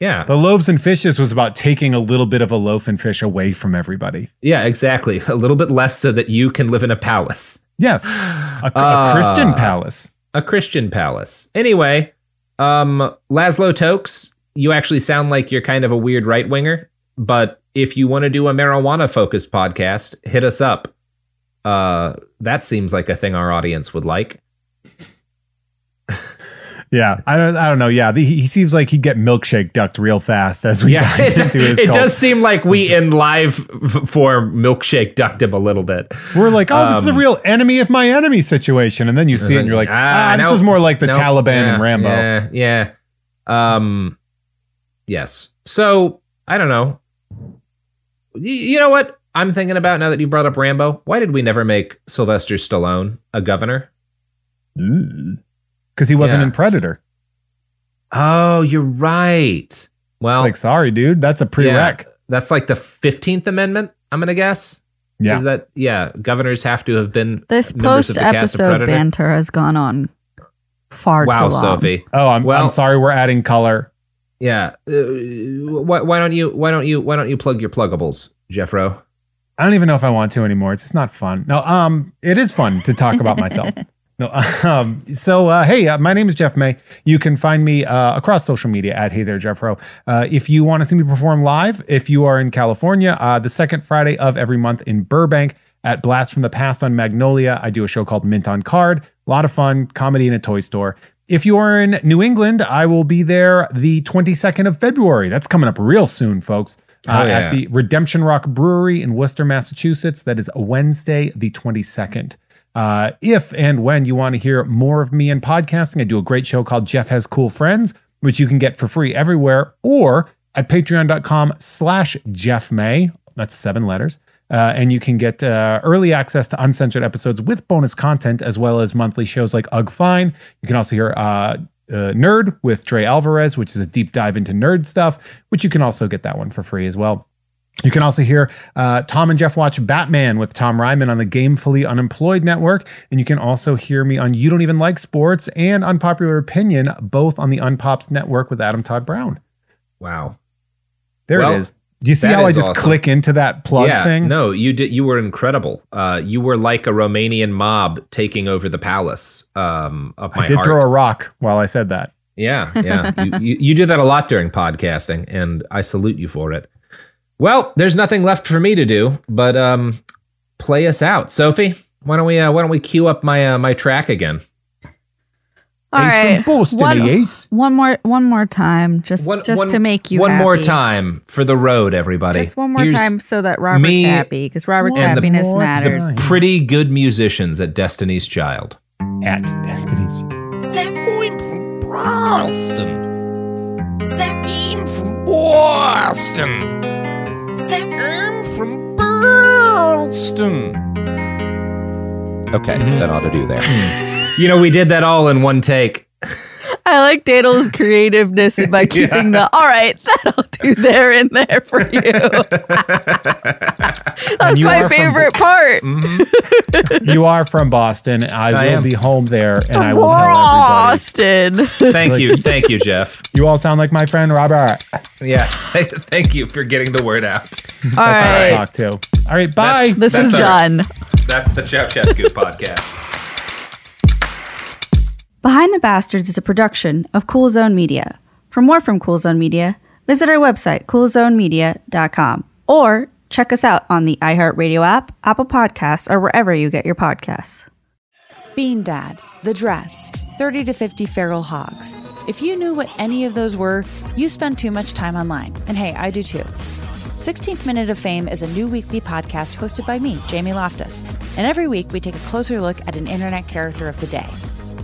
Yeah. The loaves and fishes was about taking a little bit of a loaf and fish away from everybody. Yeah, exactly. A little bit less so that you can live in a palace. Yes. A, a Uh, Christian palace. A Christian palace. Anyway, um, Laszlo Tokes, you actually sound like you're kind of a weird right winger, but if you want to do a marijuana focused podcast, hit us up. Uh, that seems like a thing our audience would like. Yeah, I don't. I don't know. Yeah, the, he seems like he'd get milkshake ducked real fast as we Yeah, dive it, into his. it cult. does seem like we in live form milkshake ducked him a little bit. We're like, oh, this is a Um, real enemy of my enemy situation, and then you see it, and you're like, ah, this no, is more like the no, Taliban yeah, and Rambo. Yeah, yeah. Um, yes. So I don't know. You know what I'm thinking about now that you brought up Rambo? Why did we never make Sylvester Stallone a governor? Because he wasn't Yeah. in Predator. Oh, you're right. Well, It's like, sorry, dude, that's a prereq. that's like the Fifteenth Amendment. I'm gonna guess. Yeah. Is that yeah? Governors have to have been This members post of the cast of episode banter has gone on far Wow, too long. Wow, Sophie. Oh, I'm, Well- I'm sorry. We're adding color. Yeah. Uh, why, why don't you? Why don't you? Why don't you plug your pluggables, Jeffro? I don't even know if I want to anymore. It's just not fun. No, um, it is fun to talk about myself. No, um, so uh, hey, uh, my name is Jeff May. You can find me uh, across social media at Hey There Jeffro. Uh, if you want to see me perform live, if you are in California, uh, the second Friday of every month in Burbank at Blast from the Past on Magnolia, I do a show called Mint on Card. A lot of fun, comedy in a toy store. If you are in New England, I will be there the 22nd of February. That's coming up real soon, folks. Uh, Oh, yeah. At the Redemption Rock Brewery in Worcester, Massachusetts. That is Wednesday, the 22nd. Uh, if and when you want to hear more of me in podcasting, I do a great show called Jeff Has Cool Friends, which you can get for free everywhere or at patreon.com slash Jeff May. That's seven letters. Uh, and you can get uh, early access to uncensored episodes with bonus content, as well as monthly shows like Ugh Fine. You can also hear uh, uh, Nerd with Trey Alvarez, which is a deep dive into nerd stuff, which you can also get that one for free as well. You can also hear uh, Tom and Jeff watch Batman with Tom Reimann on the Gamefully Unemployed Network. And you can also hear me on You Don't Even Like Sports and Unpopular Opinion, both on the Unpops Network with Adam Todd Brown. Wow. There Well, it is. Do you see how I just awesome. click into that plug yeah, thing? No, you did. You were incredible. Uh, you were like a Romanian mob taking over the palace um, of my I did heart. throw a rock while I said that. Yeah, yeah. you, you, you do that a lot during podcasting, and I salute you for it. Well, there's nothing left for me to do but um, play us out, Sophie. Why don't we uh, Why don't we cue up my uh, my track again? All Ace right, from Boston, one, Ace? one more, one more time, just One- just one- to make you one more time for the road, everybody. Just one more Here's time, so that Robert's me happy, because Robert's and the- happiness more matters. time. Pretty good musicians at Destiny's Child. At Destiny's. Sapien from Boston. Sapien from Boston. Sapien from Boston. Okay, mm-hmm. that ought to do there. You know, we did that all in one take. I like Daniel's creativeness in by keeping the all right. That'll do there and there for you. That's you my are from favorite part. Mm-hmm. You are from Boston. I, I will am. be home there, and I will tell everybody. Austin. Thank you, thank you, Jeff. You all sound like my friend Robert. Yeah, thank you for getting the word out. All That's how I talk too. All right, bye. this That's is all right. done. That's the Ceausescu podcast. Behind the Bastards is a production of Cool Zone Media. For more from Cool Zone Media, visit our website, coolzonemedia.com, or check us out on the iHeartRadio app, Apple Podcasts, or wherever you get your podcasts. Bean Dad, The Dress, 30 to 50 Feral Hogs. If you knew what any of those were, you spend too much time online. And hey, I do too. 16th Minute of Fame is a new weekly podcast hosted by me, Jamie Loftus. And every week we take a closer look at an internet character of the day.